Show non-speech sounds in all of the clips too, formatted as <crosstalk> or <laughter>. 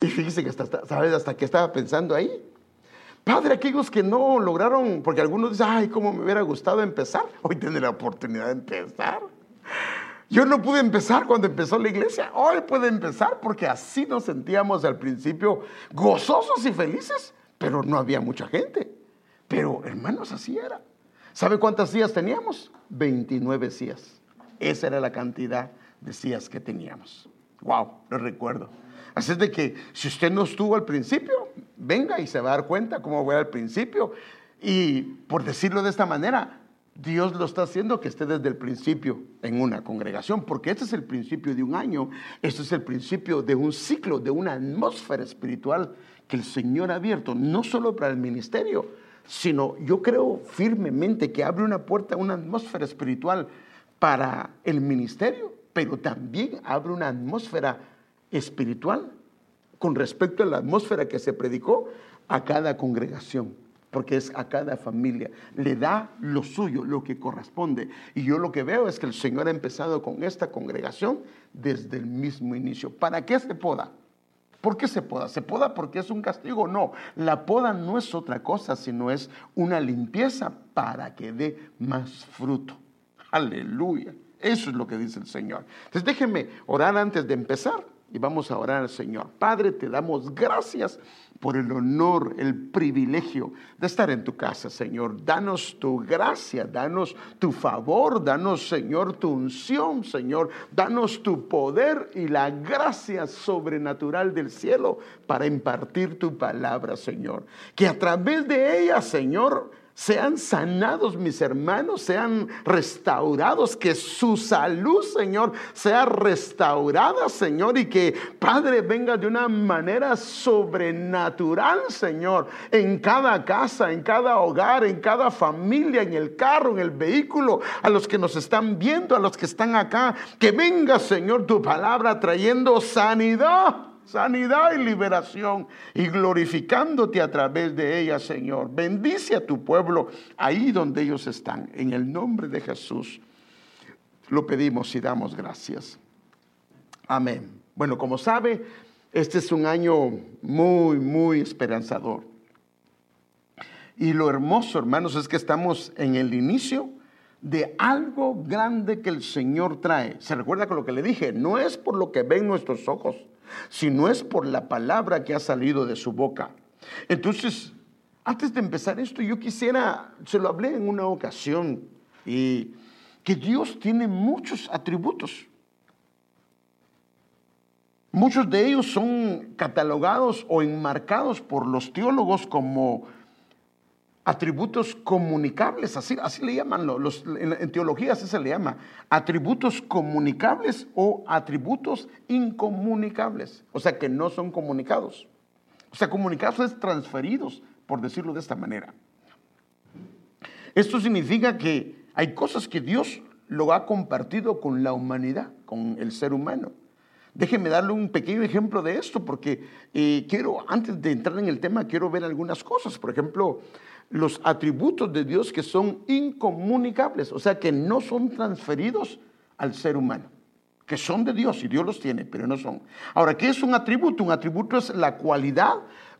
Y fíjese que hasta, ¿sabes hasta qué estaba pensando ahí? Padre, aquellos que no lograron, porque algunos dicen, ay, cómo me hubiera gustado empezar. <laughs> Hoy tiene la oportunidad de empezar. Yo no pude empezar cuando empezó la iglesia. Hoy puede empezar porque así nos sentíamos al principio gozosos y felices, pero no había mucha gente. Pero hermanos, así era. ¿Sabe cuántas sillas teníamos? 29 sillas. Esa era la cantidad de sillas que teníamos. Wow, lo recuerdo. Así es de que si usted no estuvo al principio, venga y se va a dar cuenta cómo fue al principio. Y por decirlo de esta manera, Dios lo está haciendo que esté desde el principio en una congregación, porque este es el principio de un año, este es el principio de un ciclo, de una atmósfera espiritual que el Señor ha abierto, no solo para el ministerio, sino yo creo firmemente que abre una puerta, una atmósfera espiritual para el ministerio, pero también abre una atmósfera espiritual con respecto a la atmósfera que se predicó a cada congregación porque es a cada familia, le da lo suyo, lo que corresponde. Y yo lo que veo es que el Señor ha empezado con esta congregación desde el mismo inicio. ¿Para qué se poda? ¿Por qué se poda? ¿Se poda porque es un castigo? No, la poda no es otra cosa, sino es una limpieza para que dé más fruto. Aleluya. Eso es lo que dice el Señor. Entonces déjenme orar antes de empezar y vamos a orar al Señor. Padre, te damos gracias por el honor, el privilegio de estar en tu casa, Señor. Danos tu gracia, danos tu favor, danos, Señor, tu unción, Señor. Danos tu poder y la gracia sobrenatural del cielo para impartir tu palabra, Señor. Que a través de ella, Señor, sean sanados mis hermanos, sean restaurados, que su salud, Señor, sea restaurada, Señor, y que Padre venga de una manera sobrenatural, Señor, en cada casa, en cada hogar, en cada familia, en el carro, en el vehículo, a los que nos están viendo, a los que están acá, que venga, Señor, tu palabra trayendo sanidad sanidad y liberación y glorificándote a través de ella, Señor. Bendice a tu pueblo ahí donde ellos están. En el nombre de Jesús lo pedimos y damos gracias. Amén. Bueno, como sabe, este es un año muy, muy esperanzador. Y lo hermoso, hermanos, es que estamos en el inicio de algo grande que el Señor trae. Se recuerda con lo que le dije, no es por lo que ven nuestros ojos, si no es por la palabra que ha salido de su boca. Entonces, antes de empezar esto, yo quisiera, se lo hablé en una ocasión, y que Dios tiene muchos atributos. Muchos de ellos son catalogados o enmarcados por los teólogos como atributos comunicables, así, así le llaman, los, en, teología así se le llama, atributos comunicables o atributos incomunicables, o sea que no son comunicados. O sea, comunicados es transferidos, por decirlo de esta manera. Esto significa que hay cosas que Dios lo ha compartido con la humanidad, con el ser humano. Déjenme darle un pequeño ejemplo de esto, porque eh, quiero, antes de entrar en el tema, quiero ver algunas cosas. Por ejemplo, los atributos de Dios que son incomunicables, o sea, que no son transferidos al ser humano, que son de Dios y Dios los tiene, pero no son. Ahora, ¿qué es un atributo? Un atributo es la cualidad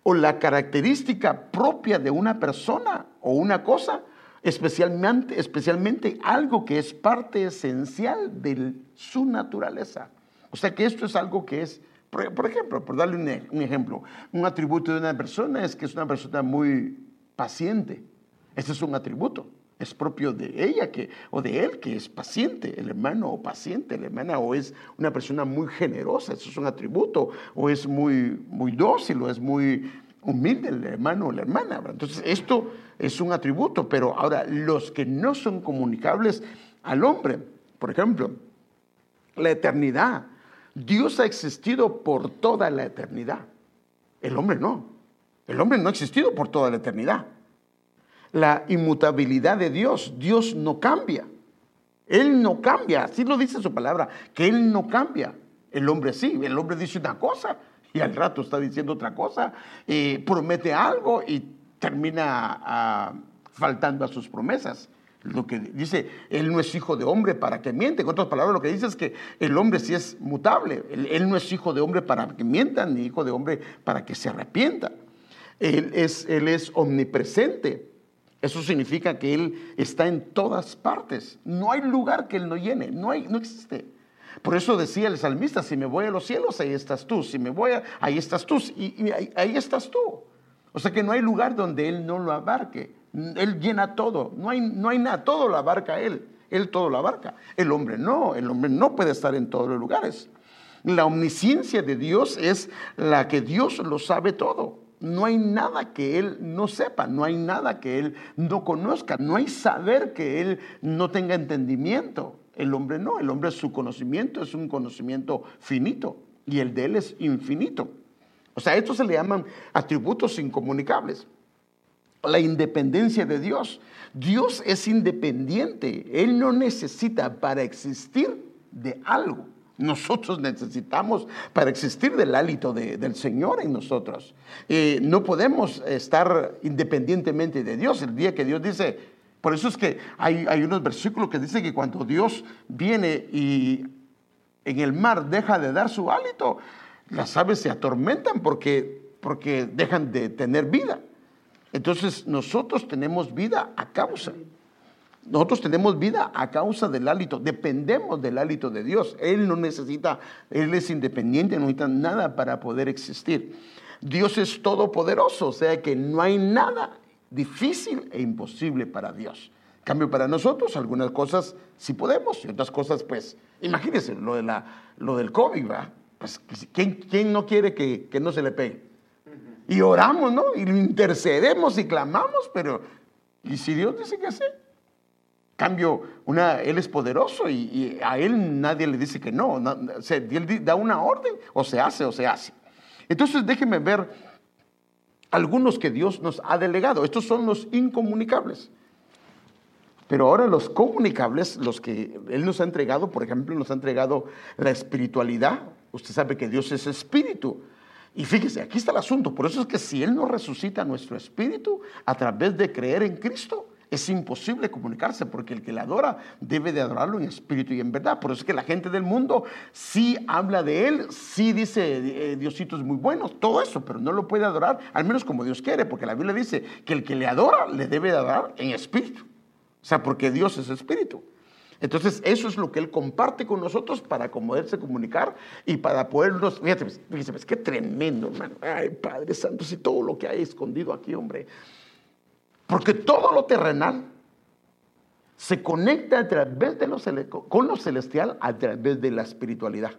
o la característica propia de una persona o una cosa, especialmente, especialmente algo que es parte esencial de su naturaleza. O sea que esto es algo que es, por, ejemplo, por darle un, ejemplo, un atributo de una persona es que es una persona muy paciente. Ese es un atributo. Es propio de ella que, o de él que es paciente, el hermano o paciente, la hermana, o es una persona muy generosa, eso es un atributo, o es muy, muy dócil, o es muy humilde el hermano o la hermana. Entonces, esto es un atributo, pero ahora los que no son comunicables al hombre, por ejemplo, la eternidad. Dios ha existido por toda la eternidad. El hombre no. El hombre no ha existido por toda la eternidad. La inmutabilidad de Dios, Dios no cambia. Él no cambia, así lo dice su palabra, que Él no cambia. El hombre sí, el hombre dice una cosa y al rato está diciendo otra cosa, y promete algo y termina ah, faltando a sus promesas. Lo que dice, él no es hijo de hombre para que miente. En otras palabras, lo que dice es que el hombre sí es mutable. Él, no es hijo de hombre para que mienta, ni hijo de hombre para que se arrepienta. Él es, él es omnipresente. Eso significa que Él está en todas partes. No hay lugar que Él no llene, no, hay, no existe. Por eso decía el salmista, si me voy a los cielos, ahí estás tú. Si me voy, a, ahí estás tú. Y, ahí, estás tú. O sea que no hay lugar donde Él no lo abarque. Él llena todo. No hay, no hay nada. Todo lo abarca Él. Él todo lo abarca. El hombre no. El hombre no puede estar en todos los lugares. La omnisciencia de Dios es la que Dios lo sabe todo. No hay nada que Él no sepa, no hay nada que Él no conozca, no hay saber que Él no tenga entendimiento. El hombre no, el hombre su conocimiento es un conocimiento finito y el de Él es infinito. O sea, esto se le llaman atributos incomunicables. La independencia de Dios. Dios es independiente, Él no necesita para existir de algo. Nosotros necesitamos para existir del hálito del Señor en nosotros. Eh, no podemos estar independientemente de Dios. El día que Dios dice, por eso es que hay, hay unos versículos que dicen que cuando Dios viene y en el mar deja de dar su hálito, las aves se atormentan porque, porque dejan de tener vida. Entonces nosotros tenemos vida a causa nosotros tenemos vida a causa del hálito, dependemos del hálito de Dios. Él no necesita, Él es independiente, no necesita nada para poder existir. Dios es todopoderoso, o sea que no hay nada difícil e imposible para Dios. En cambio, para nosotros algunas cosas sí podemos y otras cosas, pues, imagínense lo, de la, lo del COVID, ¿va? Pues, ¿quién, no quiere que, que no se le pegue? Y oramos, ¿no? Y intercedemos y clamamos, pero ¿y si Dios dice que sí? Cambio, una, Él es poderoso y, a Él nadie le dice que no. él da una orden, o se hace o se hace. Entonces déjenme ver algunos que Dios nos ha delegado. Estos son los incomunicables. Pero ahora los comunicables, los que Él nos ha entregado, por ejemplo, nos ha entregado la espiritualidad. Usted sabe que Dios es espíritu. Y fíjese, aquí está el asunto. Por eso es que si Él nos resucita nuestro espíritu a través de creer en Cristo, es imposible comunicarse porque el que le adora debe de adorarlo en espíritu y en verdad. Por eso es que la gente del mundo sí habla de él, sí dice eh, Diosito es muy bueno, todo eso, pero no lo puede adorar, al menos como Dios quiere, porque la Biblia dice que el que le adora le debe de adorar en espíritu. O sea, porque Dios es espíritu. Entonces, eso es lo que Él comparte con nosotros para poderse comunicar y para podernos. Fíjate, fíjate, qué tremendo, hermano. Ay, Padre Santo, si todo lo que hay escondido aquí, hombre. Porque todo lo terrenal se conecta a través de lo con lo celestial a través de la espiritualidad.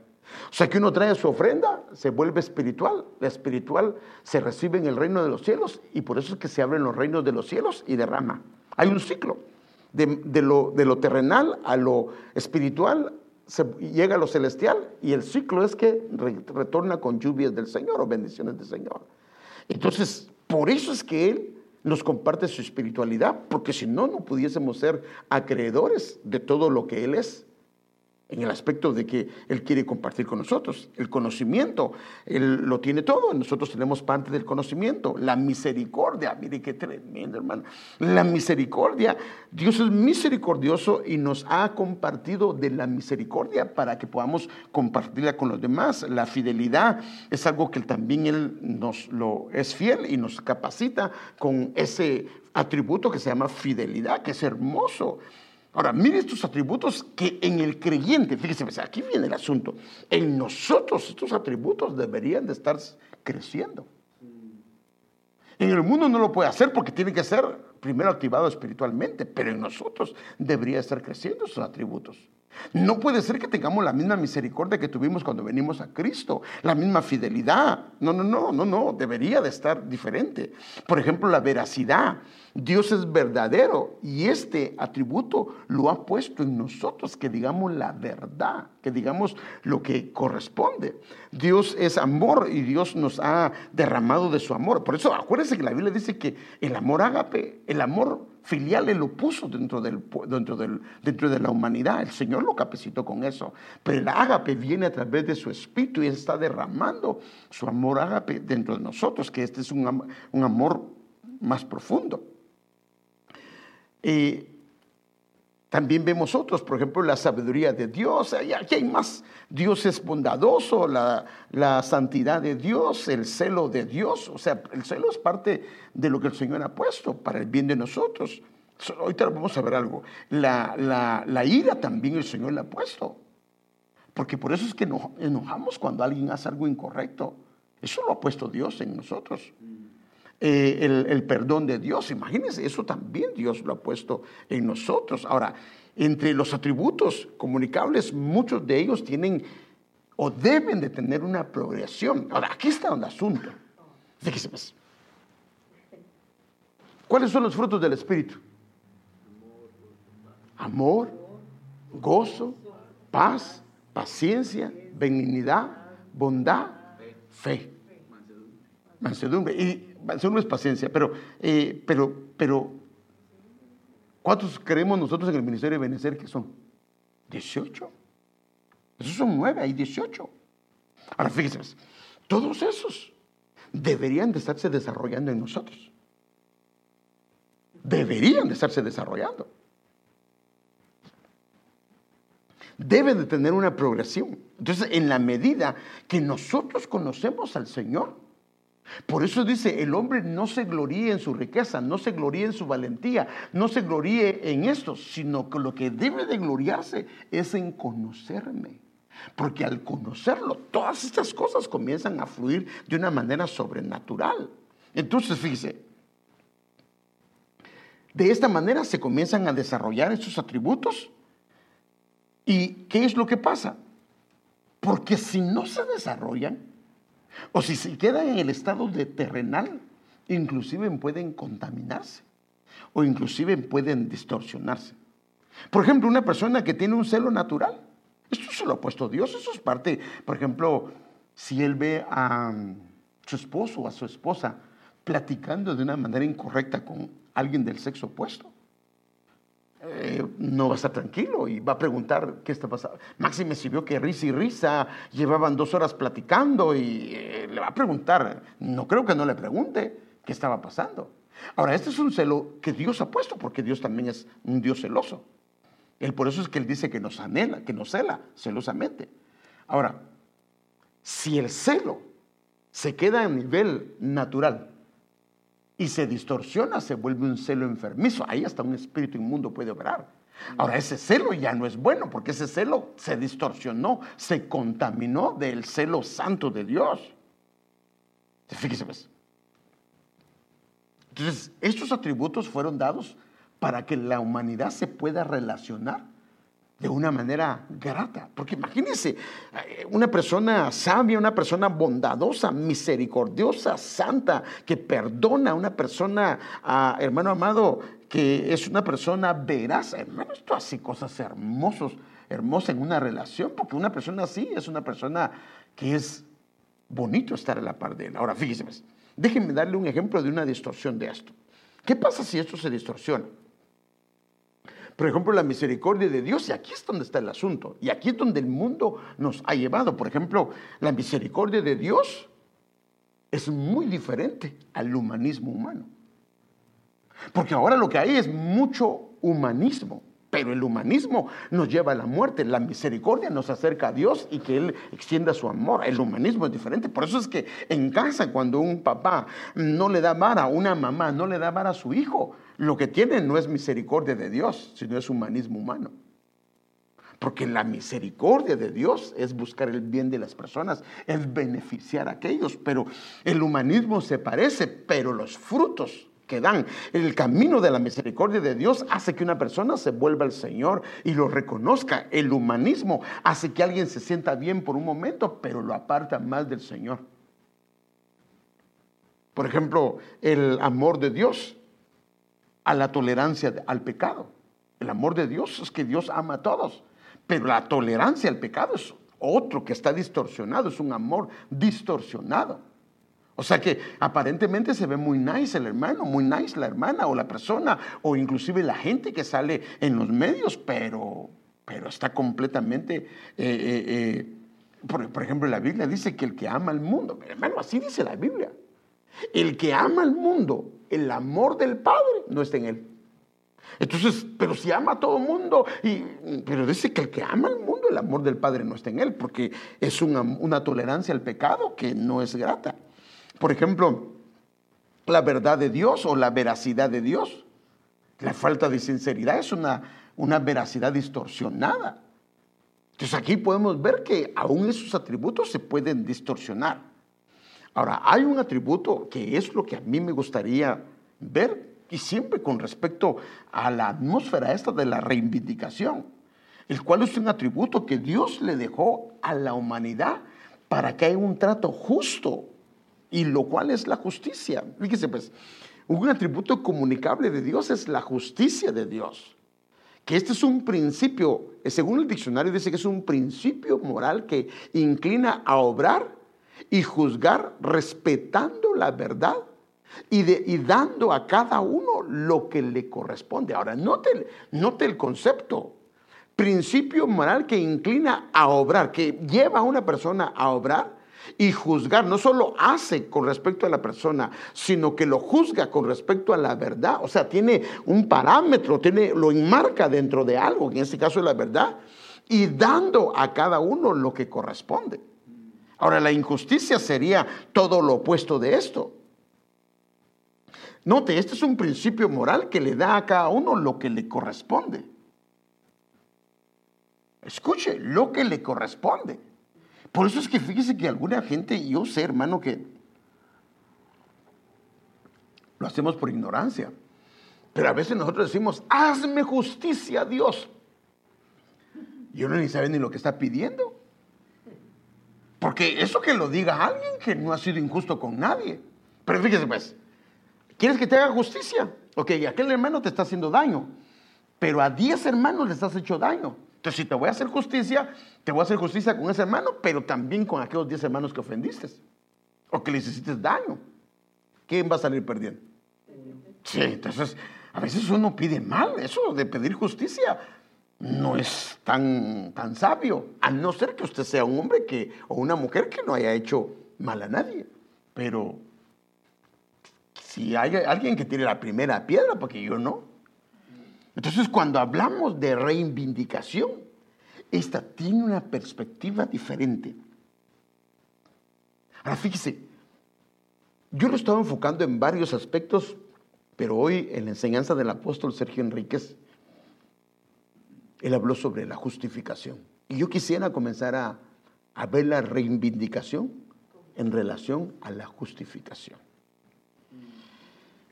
O sea que uno trae su ofrenda, se vuelve espiritual. La espiritual se recibe en el reino de los cielos y por eso es que se abren los reinos de los cielos y derrama. Hay un ciclo. De, lo, de lo, terrenal a lo espiritual se llega a lo celestial y el ciclo es que retorna con lluvias del Señor o bendiciones del Señor. Entonces, por eso es que Él nos comparte su espiritualidad, porque si no, no pudiésemos ser acreedores de todo lo que Él es en el aspecto de que Él quiere compartir con nosotros. El conocimiento, Él lo tiene todo, nosotros tenemos parte del conocimiento. La misericordia, mire qué tremendo hermano. La misericordia, Dios es misericordioso y nos ha compartido de la misericordia para que podamos compartirla con los demás. La fidelidad es algo que también Él nos lo es fiel y nos capacita con ese atributo que se llama fidelidad, que es hermoso. Ahora, mire estos atributos que en el creyente, fíjese, pues, aquí viene el asunto, en nosotros estos atributos deberían de estar creciendo. En el mundo no lo puede hacer porque tiene que ser primero activado espiritualmente, pero en nosotros debería estar creciendo esos atributos. No puede ser que tengamos la misma misericordia que tuvimos cuando venimos a Cristo, la misma fidelidad. No, no, no, no, no, debería de estar diferente. Por ejemplo, la veracidad. Dios es verdadero y este atributo lo ha puesto en nosotros, que digamos la verdad, que digamos lo que corresponde. Dios es amor y Dios nos ha derramado de su amor. Por eso acuérdense que la Biblia dice que el amor ágape, el amor filial Él lo puso dentro, del, dentro, del, dentro de la humanidad. El Señor lo capacitó con eso. Pero el ágape viene a través de su espíritu y está derramando su amor ágape dentro de nosotros, que este es un, un amor más profundo. También vemos otros, por ejemplo, la sabiduría de Dios. Aquí hay más. Dios es bondadoso, la, la, santidad de Dios, el celo de Dios. O sea, el celo es parte de lo que el Señor ha puesto para el bien de nosotros. Ahorita vamos a ver algo. La, la, la ira también el Señor la ha puesto. Porque por eso es que nos enojamos cuando alguien hace algo incorrecto. Eso lo ha puesto Dios en nosotros. Eh, el, perdón de Dios. Imagínense, eso también Dios lo ha puesto en nosotros. Ahora, entre los atributos comunicables, muchos de ellos tienen o deben de tener una progresión. Ahora, aquí está el asunto. Fíjese pues. ¿Cuáles son los frutos del Espíritu? Amor, gozo, paz, paciencia, benignidad, bondad, fe. Mansedumbre. Y no es paciencia, pero, eh, pero, pero, ¿cuántos creemos nosotros en el Ministerio de Benecer que son? 18. Esos son nueve, hay 18. Ahora fíjense, todos esos deberían de estarse desarrollando en nosotros. Deberían de estarse desarrollando. Deben de tener una progresión. Entonces, en la medida que nosotros conocemos al Señor, por eso dice, el hombre no se gloríe en su riqueza, no se gloríe en su valentía, no se gloríe en esto, sino que lo que debe de gloriarse es en conocerme. Porque al conocerlo, todas estas cosas comienzan a fluir de una manera sobrenatural. Entonces, fíjese, de esta manera se comienzan a desarrollar estos atributos. ¿Y qué es lo que pasa? Porque si no se desarrollan, o si se quedan en el estado de terrenal, inclusive pueden contaminarse o inclusive pueden distorsionarse. Por ejemplo, una persona que tiene un celo natural, esto se lo ha puesto Dios, eso es parte, por ejemplo, si él ve a su esposo o a su esposa platicando de una manera incorrecta con alguien del sexo opuesto, eh, no va a estar tranquilo y va a preguntar qué está pasando. Máxime si vio que risa y risa, llevaban dos horas platicando y eh, le va a preguntar, no creo que no le pregunte qué estaba pasando. Ahora, este es un celo que Dios ha puesto porque Dios también es un Dios celoso. Él por eso es que Él dice que nos anhela, que nos cela celosamente. Ahora, si el celo se queda a nivel natural, y se distorsiona, se vuelve un celo enfermizo. Ahí hasta un espíritu inmundo puede obrar. Ahora, ese celo ya no es bueno, porque ese celo se distorsionó, se contaminó del celo santo de Dios. Fíjese, pues. Entonces, estos atributos fueron dados para que la humanidad se pueda relacionar de una manera grata. Porque imagínense, eh, una persona sabia, una persona bondadosa, misericordiosa, santa, que perdona, una persona, ah, hermano amado, que es una persona veraz. Hermano, esto hace cosas hermosas, hermosas en una relación, porque una persona así es una persona que es bonito estar a la par de él. Ahora, fíjense, pues, déjenme darle un ejemplo de una distorsión de esto. ¿Qué pasa si esto se distorsiona? Por ejemplo, la misericordia de Dios, y aquí es donde está el asunto, y aquí es donde el mundo nos ha llevado. Por ejemplo, la misericordia de Dios es muy diferente al humanismo humano. Porque ahora lo que hay es mucho humanismo. Pero el humanismo nos lleva a la muerte, la misericordia nos acerca a Dios y que Él extienda su amor. El humanismo es diferente. Por eso es que en casa cuando un papá no le da vara, una mamá no le da vara a su hijo, lo que tiene no es misericordia de Dios, sino es humanismo humano. Porque la misericordia de Dios es buscar el bien de las personas, es beneficiar a aquellos. Pero el humanismo se parece, pero los frutos que dan. El camino de la misericordia de Dios hace que una persona se vuelva al Señor y lo reconozca. El humanismo hace que alguien se sienta bien por un momento, pero lo aparta más del Señor. Por ejemplo, el amor de Dios a la tolerancia al pecado. El amor de Dios es que Dios ama a todos, pero la tolerancia al pecado es otro que está distorsionado, es un amor distorsionado. O sea que aparentemente se ve muy nice el hermano, muy nice la hermana o la persona, o inclusive la gente que sale en los medios, pero, pero está completamente, eh, eh, eh, por, ejemplo, la Biblia dice que el que ama al mundo, hermano, así dice la Biblia, el que ama al mundo, el amor del Padre no está en él. Entonces, pero si ama a todo el mundo, y, pero dice que el que ama al mundo, el amor del Padre no está en él, porque es una, una tolerancia al pecado que no es grata. Por ejemplo, la verdad de Dios o la veracidad de Dios. La falta de sinceridad es una, una veracidad distorsionada. Entonces aquí podemos ver que aún esos atributos se pueden distorsionar. Ahora, hay un atributo que es lo que a mí me gustaría ver y siempre con respecto a la atmósfera esta de la reivindicación, el cual es un atributo que Dios le dejó a la humanidad para que haya un trato justo y lo cual es la justicia. Fíjese pues, un atributo comunicable de Dios es la justicia de Dios. Que este es un principio, según el diccionario dice que es un principio moral que inclina a obrar y juzgar respetando la verdad y, de, dando a cada uno lo que le corresponde. Ahora, note, note el concepto. Principio moral que inclina a obrar, que lleva a una persona a obrar y juzgar. No solo hace con respecto a la persona, sino que lo juzga con respecto a la verdad. O sea, tiene un parámetro, tiene, lo enmarca dentro de algo, en este caso es la verdad, y dando a cada uno lo que corresponde. Ahora, la injusticia sería todo lo opuesto de esto. Note, este es un principio moral que le da a cada uno lo que le corresponde. Escuche, lo que le corresponde. Por eso es que fíjese que alguna gente, yo sé, hermano, que lo hacemos por ignorancia. Pero a veces nosotros decimos, hazme justicia, Dios. Y uno ni sabe ni lo que está pidiendo. Porque eso que lo diga alguien que no ha sido injusto con nadie. Pero fíjese pues, ¿Quieres que te haga justicia? Ok, aquel hermano te está haciendo daño, pero a 10 hermanos les has hecho daño. Entonces, si te voy a hacer justicia, te voy a hacer justicia con ese hermano, pero también con aquellos 10 hermanos que ofendiste o que les hiciste daño. ¿Quién va a salir perdiendo? Sí, entonces, a veces uno pide mal, eso de pedir justicia no es tan, tan sabio, a no ser que usted sea un hombre que, o una mujer que no haya hecho mal a nadie. Pero si hay alguien que tiene la primera piedra, porque yo no. Entonces, cuando hablamos de reivindicación, esta tiene una perspectiva diferente. Ahora, fíjese, yo lo estaba enfocando en varios aspectos, pero hoy en la enseñanza del apóstol Sergio Enríquez, él habló sobre la justificación. Y yo quisiera comenzar a, a ver la reivindicación en relación a la justificación.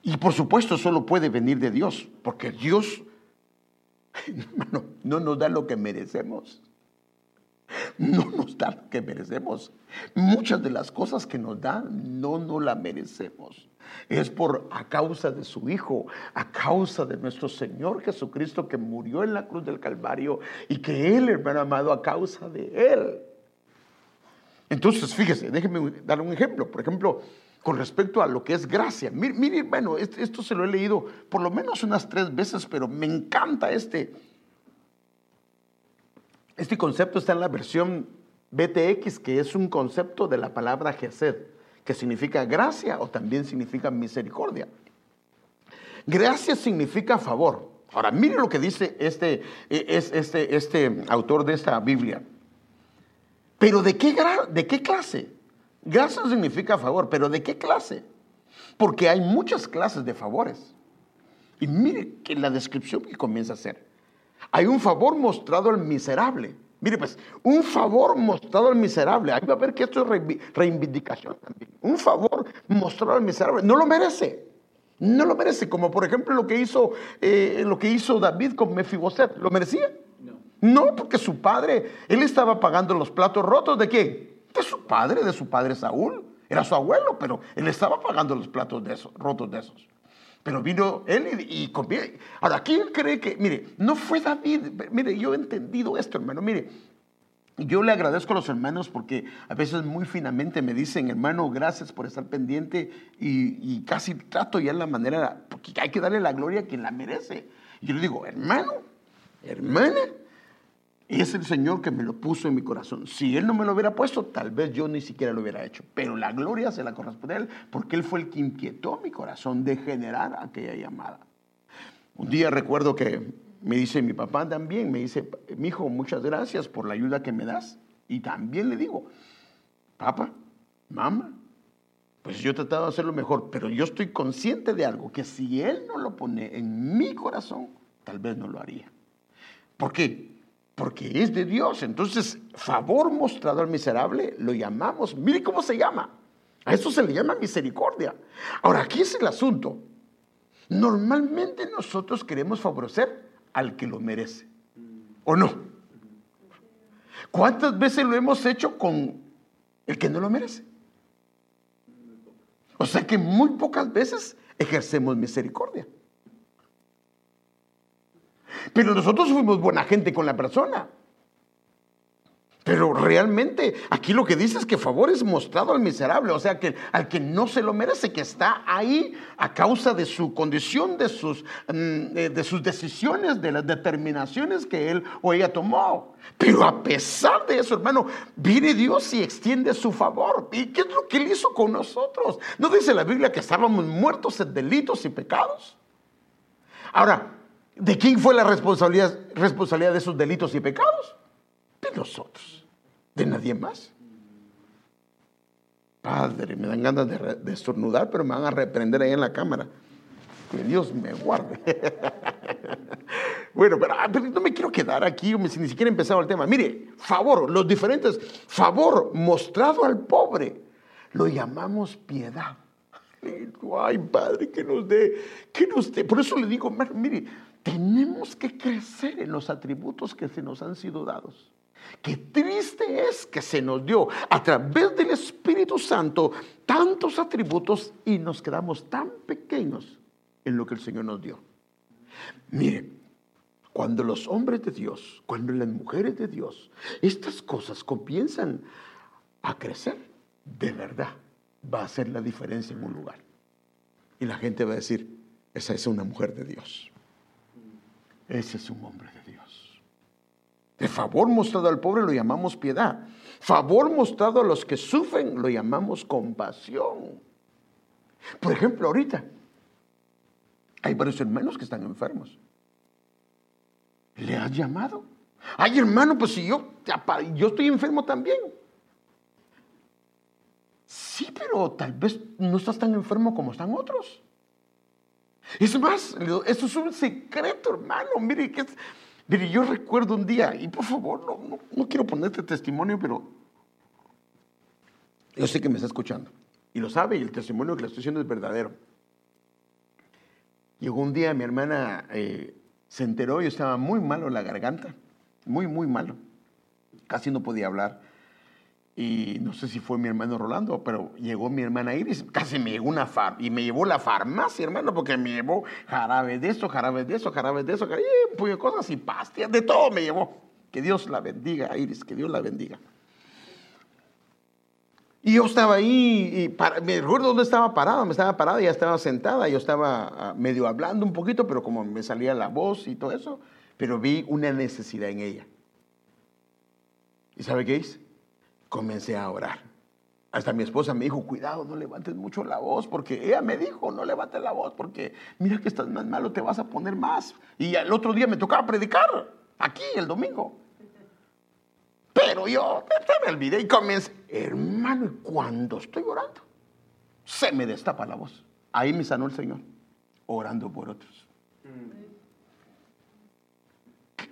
Y por supuesto solo puede venir de Dios, porque Dios <laughs> no nos da lo que merecemos. No nos da lo que merecemos. Muchas de las cosas que nos da no nos la merecemos. Es por a causa de su Hijo, a causa de nuestro Señor Jesucristo que murió en la cruz del Calvario y que Él, hermano amado, a causa de Él. Entonces, fíjese, déjeme dar un ejemplo. Por ejemplo, con respecto a lo que es gracia. Mire, bueno, esto se lo he leído por lo menos unas tres veces, pero me encanta este. Este concepto está en la versión BTX, que es un concepto de la palabra Gesed, que significa gracia o también significa misericordia. Gracia significa favor. Ahora, mire lo que dice este, este, este autor de esta Biblia. Pero ¿de qué, de qué clase? Gracia significa favor, pero ¿de qué clase? Porque hay muchas clases de favores. Y mire que la descripción que comienza a hacer. Hay un favor mostrado al miserable. Mire pues, un favor mostrado al miserable. Ahí va a ver que esto es reivindicación también. Un favor mostrado al miserable. No lo merece. No lo merece. Como por ejemplo lo que hizo, eh, lo que hizo David con Mefiboset. ¿Lo merecía? No. No, porque su padre, él estaba pagando los platos rotos de quién? de su padre, de su padre Saúl. Era su abuelo, pero él estaba pagando los platos de esos, rotos de esos. Pero vino él y, y Ahora, ¿quién cree que, mire, no fue David? Mire, yo he entendido esto, hermano. Mire, yo le agradezco a los hermanos porque a veces muy finamente me dicen, hermano, gracias por estar pendiente y, y casi trato ya la manera, porque hay que darle la gloria a quien la merece. Y yo le digo, hermano, hermana, es el Señor que me lo puso en mi corazón. Si Él no me lo hubiera puesto, tal vez yo ni siquiera lo hubiera hecho. Pero la gloria se la corresponde a Él porque Él fue el que inquietó mi corazón de generar aquella llamada. Un día recuerdo que me dice mi papá también, me dice, mi hijo, muchas gracias por la ayuda que me das. Y también le digo, papá, mamá, pues yo he tratado de hacerlo mejor, pero yo estoy consciente de algo, que si él no lo pone en mi corazón, tal vez no lo haría. ¿Por qué? Porque es de Dios. Entonces, favor mostrado al miserable lo llamamos, mire cómo se llama. A eso se le llama misericordia. Ahora, aquí es el asunto. Normalmente nosotros queremos favorecer al que lo merece. ¿O no? ¿Cuántas veces lo hemos hecho con el que no lo merece? O sea que muy pocas veces ejercemos misericordia. Pero nosotros fuimos buena gente con la persona. Pero realmente aquí lo que dice es que favor es mostrado al miserable, o sea, que al que no se lo merece, que está ahí a causa de su condición, de sus, mm, de sus decisiones, de las determinaciones que él o ella tomó. Pero a pesar de eso, hermano, viene Dios y extiende su favor. ¿Y qué es lo que él hizo con nosotros? ¿No dice la Biblia que estábamos muertos en delitos y pecados? Ahora, ¿de quién fue la responsabilidad, responsabilidad de esos delitos y pecados? De nosotros de nadie más. Padre, me dan ganas de, estornudar, pero me van a reprender ahí en la cámara. Que Dios me guarde. <laughs> bueno, ah, pero, no me quiero quedar aquí, si ni siquiera he empezado el tema. Mire, favor, los diferentes, favor mostrado al pobre, lo llamamos piedad. <laughs> Ay, Padre, que nos dé, que nos dé. Por eso le digo, mire, tenemos que crecer en los atributos que se nos han sido dados. Qué triste es que se nos dio a través del Espíritu Santo tantos atributos y nos quedamos tan pequeños en lo que el Señor nos dio. Miren, cuando los hombres de Dios, cuando las mujeres de Dios, estas cosas comienzan a crecer, de verdad va a hacer la diferencia en un lugar. Y la gente va a decir, esa es una mujer de Dios. Ese es un hombre de Dios. De favor mostrado al pobre lo llamamos piedad. Favor mostrado a los que sufren lo llamamos compasión. Por ejemplo, ahorita hay varios hermanos que están enfermos. ¿Le has llamado? Ay, hermano, pues si yo, yo estoy enfermo también. Sí, pero tal vez no estás tan enfermo como están otros. Es más, eso es un secreto, hermano. Mire, que Mire, yo recuerdo un día, y por favor, no, no, quiero ponerte testimonio, pero yo sé que me está escuchando. Y lo sabe, y el testimonio que le estoy diciendo es verdadero. Llegó un día, mi hermana eh, se enteró, yo estaba muy malo en la garganta, muy, muy malo. Casi no podía hablar y no sé si fue mi hermano Rolando, pero llegó mi hermana Iris, casi me llegó una far y me llevó la farmacia, hermano, porque me llevó jarabe de eso, jarabe de eso, jarabe de eso, y un cosas y pastillas, de todo me llevó. Que Dios la bendiga, Iris, que Dios la bendiga. Y yo estaba ahí, y me recuerdo dónde estaba parado, me estaba parada, ya estaba sentada, yo estaba ah, medio hablando un poquito, pero como me salía la voz y todo eso, pero vi una necesidad en ella. ¿Y sabe qué hice? Comencé a orar. Hasta mi esposa me dijo, cuidado, no levantes mucho la voz, porque ella me dijo, no levantes la voz, porque mira que estás más malo, te vas a poner más. Y el otro día me tocaba predicar, aquí el domingo. Pero yo me olvidé y comencé, hermano, y cuando estoy orando, se me destapa la voz. Ahí me sanó el Señor, orando por otros.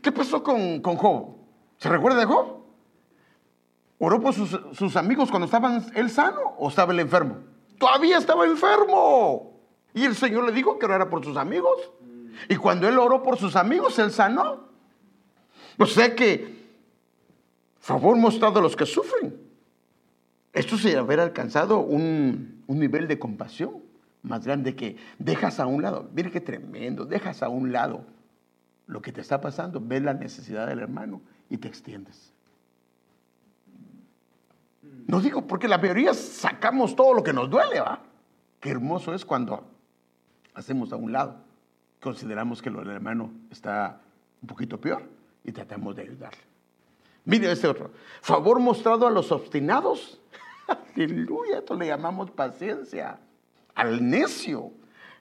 ¿Qué pasó con, con Job? ¿Se recuerda de Job? ¿Oró por sus, amigos cuando estaban él sano o estaba el enfermo? Todavía estaba enfermo. Y el Señor le dijo que orara por sus amigos. Y cuando él oró por sus amigos, él sanó. O sea que, favor mostrado a los que sufren. Esto se haber alcanzado un, un nivel de compasión más grande que dejas a un lado. Mire qué tremendo, dejas a un lado lo que te está pasando, ves la necesidad del hermano y te extiendes. No digo porque la mayoría sacamos todo lo que nos duele, ¿va? Qué hermoso es cuando hacemos a un lado, consideramos que lo del hermano está un poquito peor y tratamos de ayudarle. Mire este otro. Favor mostrado a los obstinados. <laughs> Aleluya, esto le llamamos paciencia. Al necio.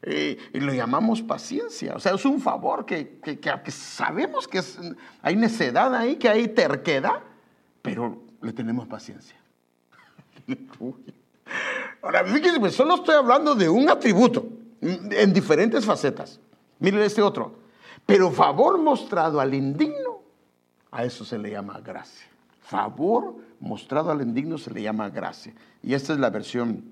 eh, y lo llamamos paciencia. O sea, es un favor que, que, que sabemos que hay necedad ahí, que hay terquedad, pero le tenemos paciencia. Ahora, fíjense, pues, solo estoy hablando de un atributo en diferentes facetas. Miren este otro. Pero favor mostrado al indigno, a eso se le llama gracia. Favor mostrado al indigno se le llama gracia. Y esta es la versión.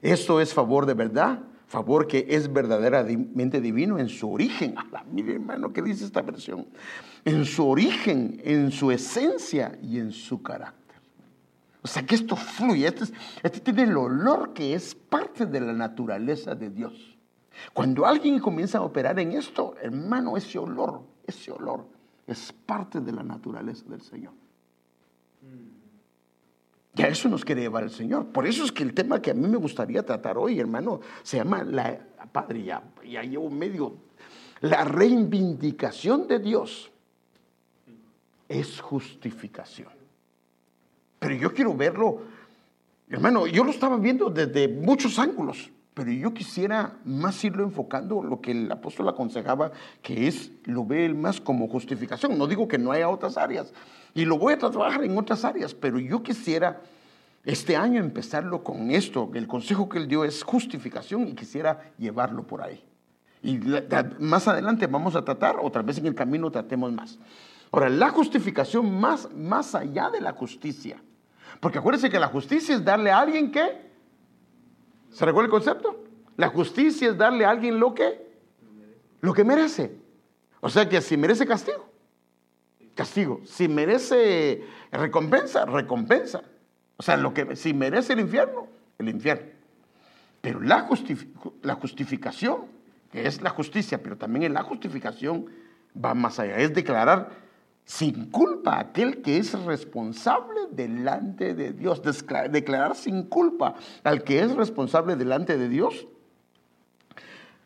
Esto es favor de verdad, favor que es verdaderamente divino en su origen. <laughs> Mire hermano, ¿qué dice esta versión? En su origen, en su esencia y en su carácter. O sea que esto fluye, este, este, tiene el olor que es parte de la naturaleza de Dios. Cuando alguien comienza a operar en esto, hermano, ese olor, ese olor es parte de la naturaleza del Señor. Ya eso nos quiere llevar el Señor. Por eso es que el tema que a mí me gustaría tratar hoy, hermano, se llama la, Padre, ya llevo medio, la reivindicación de Dios es justificación. Pero yo quiero verlo, hermano, yo lo estaba viendo desde muchos ángulos, pero yo quisiera más irlo enfocando lo que el apóstol aconsejaba, que es, lo ve él más como justificación. No digo que no haya otras áreas, y lo voy a trabajar en otras áreas, pero yo quisiera este año empezarlo con esto. El consejo que él dio es justificación y quisiera llevarlo por ahí. Y más adelante vamos a tratar, otra vez en el camino tratemos más. Ahora, la justificación más, más allá de la justicia porque acuérdense que la justicia es darle a alguien que. ¿Se recuerda el concepto? La justicia es darle a alguien lo que. Lo que merece. O sea que si merece castigo, castigo. Si merece recompensa, recompensa. O sea, lo que, si merece el infierno, el infierno. Pero la, la justificación, que es la justicia, pero también la justificación, va más allá. Es declarar sin culpa aquel que es responsable delante de Dios. Declarar sin culpa al que es responsable delante de Dios.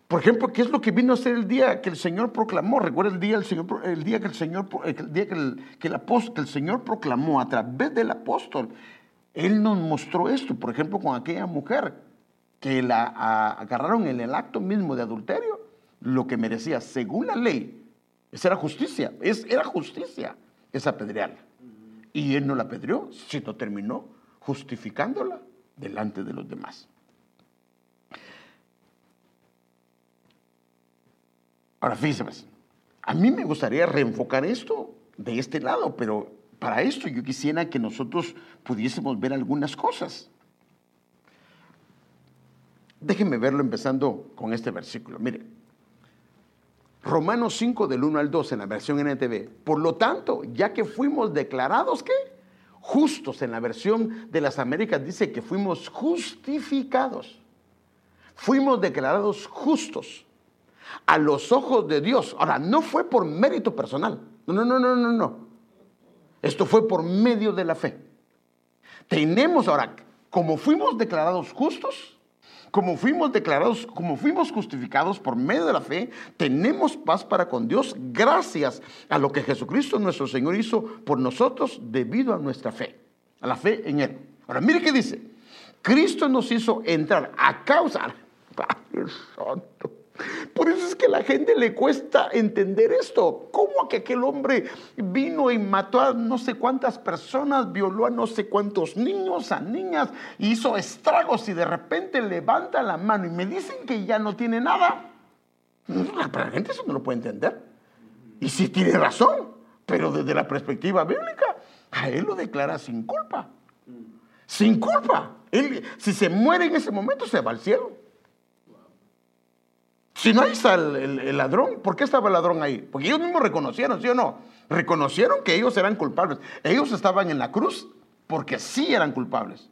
Por ejemplo, ¿qué es lo que vino a ser el día que el Señor proclamó? Recuerda el día, el Señor, el día que el Señor, el día que el, que el, apóstol, el Señor proclamó a través del apóstol. Él nos mostró esto, por ejemplo, con aquella mujer que la agarraron en el acto mismo de adulterio, lo que merecía, según la ley, esa era justicia, es, era justicia esa apedrearla. Y él no la apedreó, sino terminó justificándola delante de los demás. Ahora fíjense, pues, a mí me gustaría reenfocar esto de este lado, pero para esto yo quisiera que nosotros pudiésemos ver algunas cosas. Déjenme verlo empezando con este versículo. Mire, Romanos 5 del 1 al 2 en la versión NTV. Por lo tanto, ya que fuimos declarados ¿qué? justos en la versión de las Américas dice que fuimos justificados. Fuimos declarados justos a los ojos de Dios. Ahora, no fue por mérito personal. No, no, no, no, no, no. Esto fue por medio de la fe. Tenemos ahora, como fuimos declarados justos, como fuimos declarados, como fuimos justificados por medio de la fe, tenemos paz para con Dios gracias a lo que Jesucristo nuestro Señor hizo por nosotros debido a nuestra fe, a la fe en Él. Ahora, mire qué dice. Cristo nos hizo entrar a causa, <laughs> Padre Santo, por eso es que a la gente le cuesta entender esto. ¿Cómo que aquel hombre vino y mató a no sé cuántas personas, violó a no sé cuántos niños, a niñas, hizo estragos y de repente levanta la mano y me dicen que ya no tiene nada? Para la gente eso no lo puede entender. Y sí tiene razón, pero desde la perspectiva bíblica, a él lo declara sin culpa. Sin culpa. Si se muere en ese momento, se va al cielo. Si no, ahí está el, ladrón. ¿Por qué estaba el ladrón ahí? Porque ellos mismos reconocieron, ¿sí o no? Reconocieron que ellos eran culpables. Ellos estaban en la cruz porque sí eran culpables.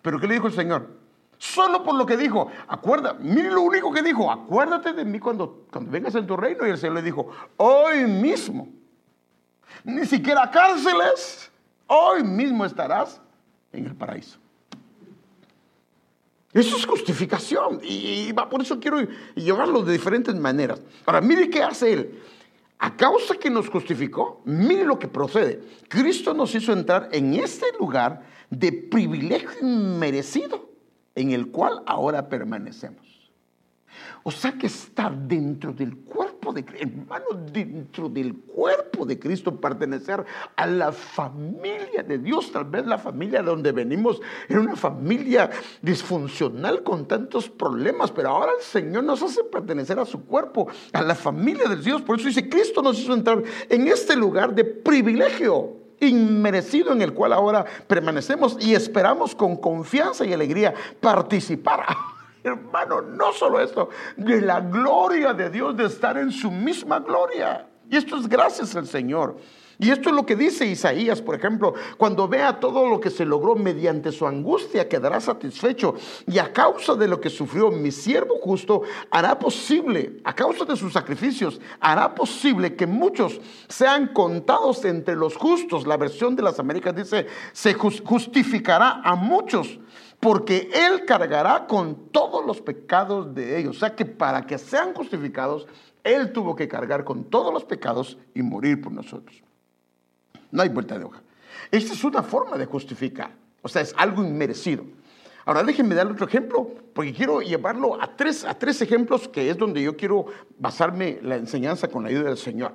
Pero ¿qué le dijo el Señor? Solo por lo que dijo, acuerda, mire lo único que dijo, acuérdate de mí cuando, cuando vengas en tu reino. Y el Señor le dijo, hoy mismo, ni siquiera cárceles, hoy mismo estarás en el paraíso. Eso es justificación. Y, por eso quiero llevarlo de diferentes maneras. Ahora, mire qué hace él. A causa que nos justificó, mire lo que procede. Cristo nos hizo entrar en este lugar de privilegio inmerecido en el cual ahora permanecemos. O sea que está dentro del cuerpo de Cristo, hermano, dentro del cuerpo de Cristo, pertenecer a la familia de Dios, tal vez la familia de donde venimos era una familia disfuncional con tantos problemas, pero ahora el Señor nos hace pertenecer a su cuerpo, a la familia de Dios. Por eso dice, Cristo nos hizo entrar en este lugar de privilegio inmerecido en el cual ahora permanecemos y esperamos con confianza y alegría participar <laughs> hermano, no solo esto, de la gloria de Dios, de estar en su misma gloria. Y esto es gracias al Señor. Y esto es lo que dice Isaías, por ejemplo, cuando vea todo lo que se logró mediante su angustia, quedará satisfecho. Y a causa de lo que sufrió mi siervo justo, hará posible, a causa de sus sacrificios, hará posible que muchos sean contados entre los justos. La versión de las Américas dice, se justificará a muchos porque Él cargará con todos los pecados de ellos. O sea que para que sean justificados, Él tuvo que cargar con todos los pecados y morir por nosotros. No hay vuelta de hoja. Esta es una forma de justificar. O sea, es algo inmerecido. Ahora déjenme dar otro ejemplo, porque quiero llevarlo a tres, a tres ejemplos que es donde yo quiero basarme la enseñanza con la ayuda del Señor.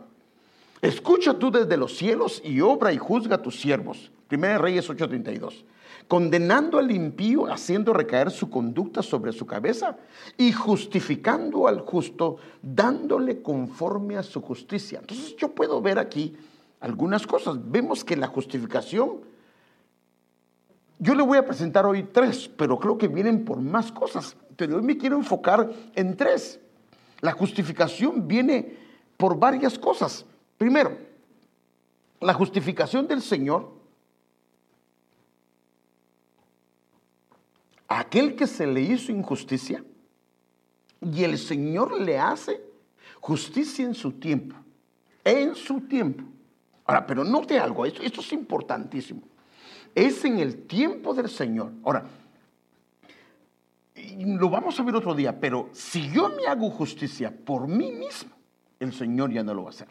Escucha tú desde los cielos y obra y juzga a tus siervos. Primera Reyes 8:32 condenando al impío, haciendo recaer su conducta sobre su cabeza y justificando al justo, dándole conforme a su justicia. Entonces yo puedo ver aquí algunas cosas. Vemos que la justificación, yo le voy a presentar hoy tres, pero creo que vienen por más cosas. Pero hoy me quiero enfocar en tres. La justificación viene por varias cosas. Primero, la justificación del Señor aquel que se le hizo injusticia y el Señor le hace justicia en su tiempo, en su tiempo. Ahora, pero note algo, esto, es importantísimo. Es en el tiempo del Señor. Ahora, lo vamos a ver otro día, pero si yo me hago justicia por mí mismo, el Señor ya no lo va a hacer.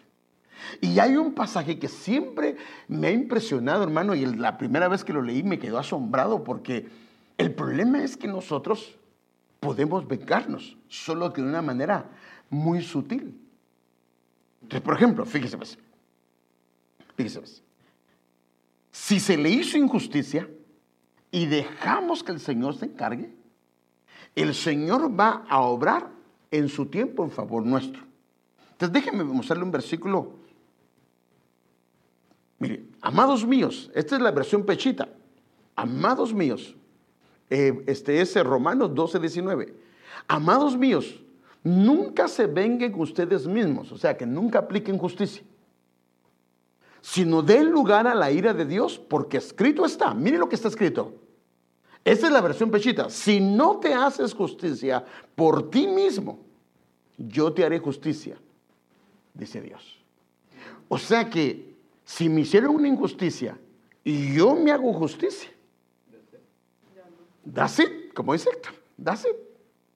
Y hay un pasaje que siempre me ha impresionado, hermano, y la primera vez que lo leí me quedó asombrado porque el problema es que nosotros podemos vengarnos, solo que de una manera muy sutil. Entonces, por ejemplo, fíjese pues, pues, si se le hizo injusticia y dejamos que el Señor se encargue, el Señor va a obrar en su tiempo en favor nuestro. Entonces déjenme mostrarle un versículo. Mire, amados míos, esta es la versión pechita. Amados míos, eh, este es Romanos 12, 19. Amados míos, nunca se venguen ustedes mismos, o sea, que nunca apliquen justicia, sino den lugar a la ira de Dios, porque escrito está, mire lo que está escrito. Esta es la versión pechita. Si no te haces justicia por ti mismo, yo te haré justicia, dice Dios. O sea que si me hicieron una injusticia y yo me hago justicia, That's it, como dice Héctor, that's it.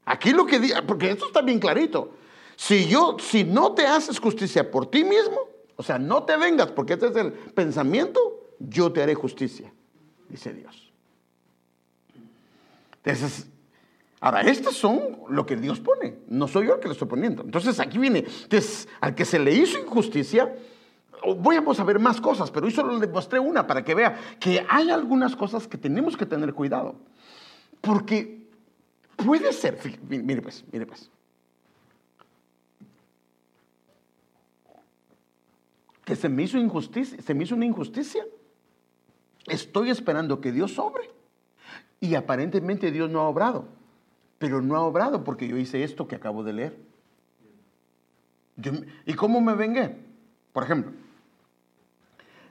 Aquí lo que dice, porque esto está bien clarito. Si yo, si no te haces justicia por ti mismo, o sea, no te vengas, porque este es el pensamiento, yo te haré justicia, dice Dios. Entonces, ahora, estos son lo que Dios pone, no soy yo el que lo estoy poniendo. Entonces, aquí viene, entonces, al que se le hizo injusticia, voy a ver más cosas, pero hoy solo le mostré una para que vea que hay algunas cosas que tenemos que tener cuidado. Porque puede ser, mire pues, mire pues, se me hizo injusticia, se me hizo una injusticia. Estoy esperando que Dios sobre. Y aparentemente Dios no ha obrado. Pero no ha obrado porque yo hice esto que acabo de leer. ¿Y cómo me vengué? Por ejemplo,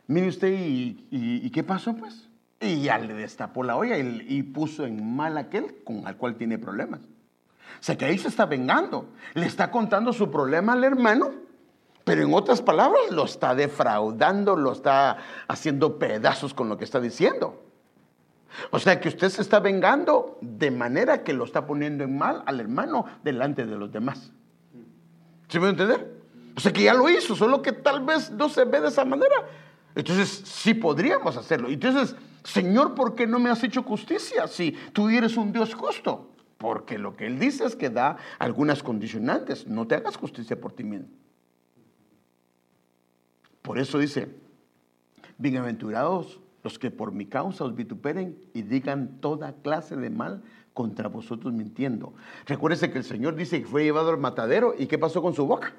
mire usted, y qué pasó pues? Y ya le destapó la olla y, puso en mal aquel con el cual tiene problemas. O sea que ahí se está vengando. Le está contando su problema al hermano, pero en otras palabras lo está defraudando, lo está haciendo pedazos con lo que está diciendo. O sea que usted se está vengando de manera que lo está poniendo en mal al hermano delante de los demás. ¿Se me entender? O sea que ya lo hizo, solo que tal vez no se ve de esa manera. Entonces sí podríamos hacerlo. Entonces Señor, ¿por qué no me has hecho justicia si tú eres un Dios justo? porque lo que él dice es que da algunas condicionantes. No te hagas justicia por ti mismo. Por eso dice, bienaventurados los que por mi causa os vituperen y digan toda clase de mal contra vosotros mintiendo. Recuérdese que el Señor dice que fue llevado al matadero y ¿qué pasó con su boca?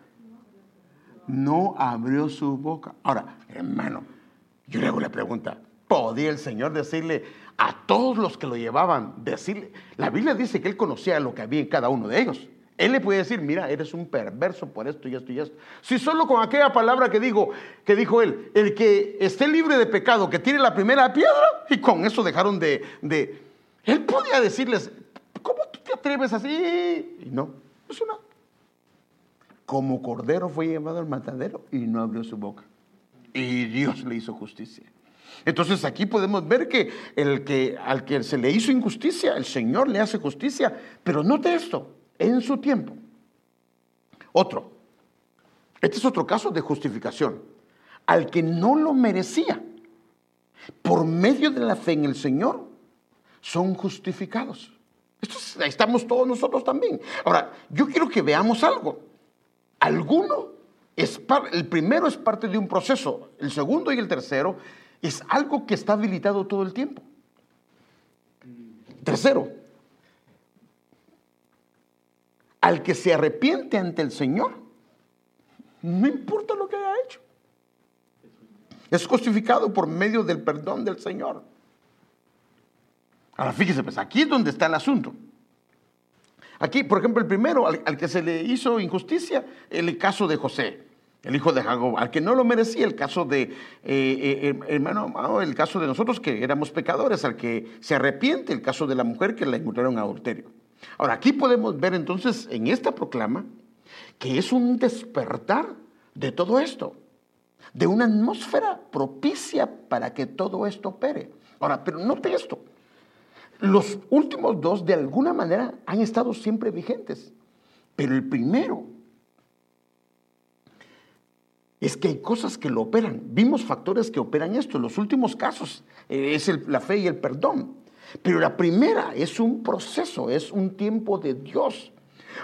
No abrió su boca. Ahora, hermano, yo le hago la pregunta, ¿podía el Señor decirle a todos los que lo llevaban, decirle, la Biblia dice que él conocía lo que había en cada uno de ellos. Él le puede decir, mira, eres un perverso por esto y esto y esto. Si solo con aquella palabra que dijo, que dijo él, el que esté libre de pecado, que tiene la primera piedra, y con eso dejaron de, de él podía decirles, ¿cómo tú te atreves así? Y no, es una. Como cordero fue llevado al matadero y no abrió su boca. Y Dios le hizo justicia. Entonces aquí podemos ver que, el que al que se le hizo injusticia, el Señor le hace justicia. Pero note esto, en su tiempo. Otro. Este es otro caso de justificación. Al que no lo merecía, por medio de la fe en el Señor, son justificados. Esto estamos todos nosotros también. Ahora, yo quiero que veamos algo. Alguno es el primero es parte de un proceso, el segundo y el tercero es algo que está habilitado todo el tiempo. Tercero, al que se arrepiente ante el Señor, no importa lo que haya hecho. Es justificado por medio del perdón del Señor. Ahora fíjese, pues aquí es donde está el asunto. Aquí, por ejemplo, el primero, al, que se le hizo injusticia, el caso de José el hijo de Jacob, al que no lo merecía, el caso de, eh, eh, hermano, el caso de nosotros que éramos pecadores, al que se arrepiente, el caso de la mujer que la encontraron a adulterio. Ahora, aquí podemos ver entonces en esta proclama que es un despertar de todo esto, de una atmósfera propicia para que todo esto opere. Ahora, pero note esto, los últimos dos de alguna manera han estado siempre vigentes, pero el primero es que hay cosas que lo operan. Vimos factores que operan esto. Los últimos casos eh, es la fe y el perdón. Pero la primera es un proceso, es un tiempo de Dios.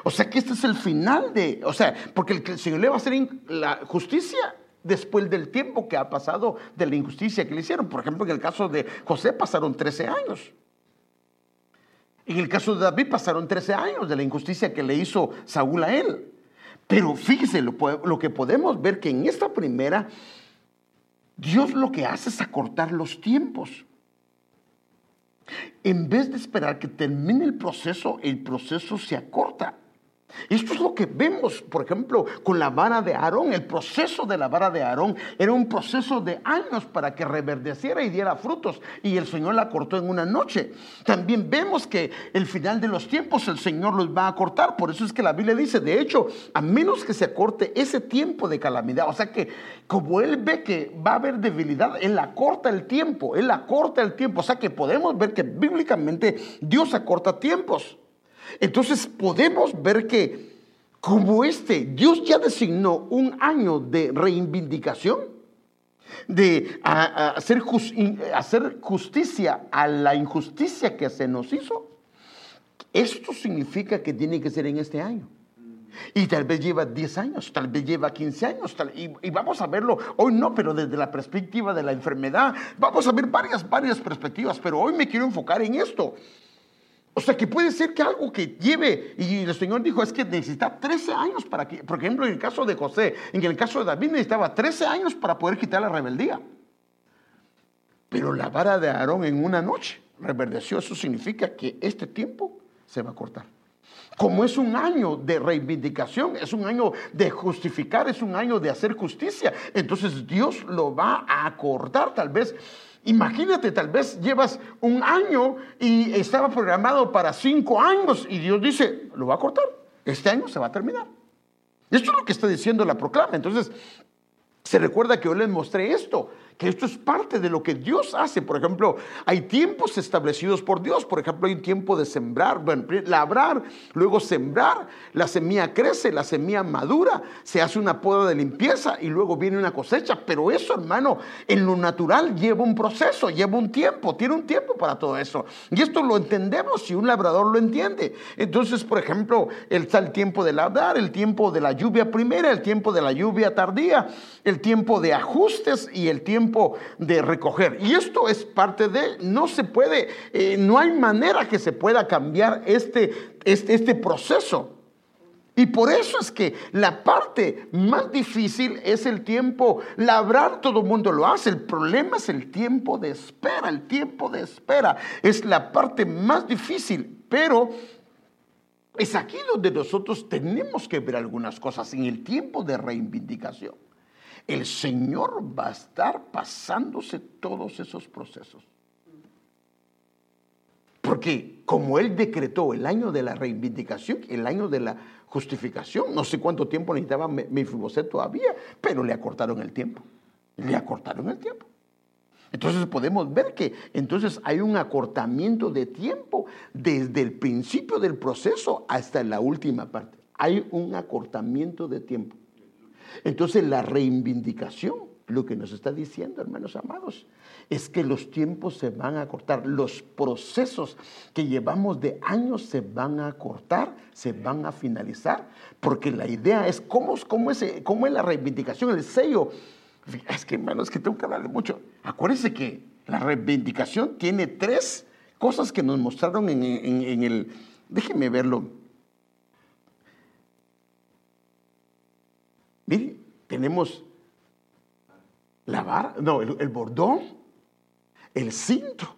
O sea que este es el final de, o sea, porque el, Señor le va a hacer la justicia después del tiempo que ha pasado de la injusticia que le hicieron. Por ejemplo, en el caso de José pasaron 13 años. En el caso de David pasaron 13 años de la injusticia que le hizo Saúl a él. Pero fíjese, lo, que podemos ver que en esta primera, Dios lo que hace es acortar los tiempos. En vez de esperar que termine el proceso, el proceso se acorta. Esto es lo que vemos, por ejemplo, con la vara de Aarón. El proceso de la vara de Aarón era un proceso de años para que reverdeciera y diera frutos. Y el Señor la cortó en una noche. También vemos que el final de los tiempos el Señor los va a cortar. Por eso es que la Biblia dice, de hecho, a menos que se acorte ese tiempo de calamidad. O sea que como Él ve que va a haber debilidad, Él acorta el tiempo. Él acorta el tiempo. O sea que podemos ver que bíblicamente Dios acorta tiempos. Entonces podemos ver que como este, Dios ya designó un año de reivindicación, de hacer, justicia a la injusticia que se nos hizo. Esto significa que tiene que ser en este año. Y tal vez lleva 10 años, tal vez lleva 15 años, y, y, vamos a verlo hoy no, pero desde la perspectiva de la enfermedad, vamos a ver varias, varias perspectivas, pero hoy me quiero enfocar en esto. O sea, que puede ser que algo que lleve, y el Señor dijo, es que necesita 13 años para que, por ejemplo, en el caso de José, en el caso de David necesitaba 13 años para poder quitar la rebeldía. Pero la vara de Aarón en una noche reverdeció, eso significa que este tiempo se va a cortar. Como es un año de reivindicación, es un año de justificar, es un año de hacer justicia, entonces Dios lo va a acordar tal vez Imagínate, tal vez llevas un año y estaba programado para cinco años y Dios dice, lo va a cortar. Este año se va a terminar. Esto es lo que está diciendo la proclama. Entonces, se recuerda que yo les mostré esto, que esto es parte de lo que Dios hace. Por ejemplo, hay tiempos establecidos por Dios. Por ejemplo, hay un tiempo de sembrar, bueno, labrar, luego sembrar, la semilla crece, la semilla madura, se hace una poda de limpieza y luego viene una cosecha. Pero eso, hermano, en lo natural lleva un proceso, lleva un tiempo, tiene un tiempo para todo eso. Y esto lo entendemos si un labrador lo entiende. Entonces, por ejemplo, está el tiempo de labrar, el tiempo de la lluvia primera, el tiempo de la lluvia tardía, el tiempo de ajustes y el tiempo de recoger. Y esto es parte de, no se puede, eh, no hay manera que se pueda cambiar este, este, este proceso. Y por eso es que la parte más difícil es el tiempo. Labrar todo el mundo lo hace. El problema es el tiempo de espera. El tiempo de espera es la parte más difícil. Pero es aquí donde nosotros tenemos que ver algunas cosas en el tiempo de reivindicación. El Señor va a estar pasándose todos esos procesos. Porque como Él decretó el año de la reivindicación, el año de la justificación, no sé cuánto tiempo necesitaba Mefiboset todavía, pero le acortaron el tiempo. Le acortaron el tiempo. Entonces podemos ver que entonces hay un acortamiento de tiempo desde el principio del proceso hasta la última parte. Hay un acortamiento de tiempo. Entonces la reivindicación, lo que nos está diciendo, hermanos amados, es que los tiempos se van a acortar, los procesos que llevamos de años se van a acortar, se van a finalizar, porque la idea es cómo, es, cómo es la reivindicación, el sello es que, hermano, es que tengo que hablarle mucho. Acuérdense que la reivindicación tiene tres cosas que nos mostraron en, el... Déjenme verlo. Mire, tenemos la vara, no, el, bordón, el cinto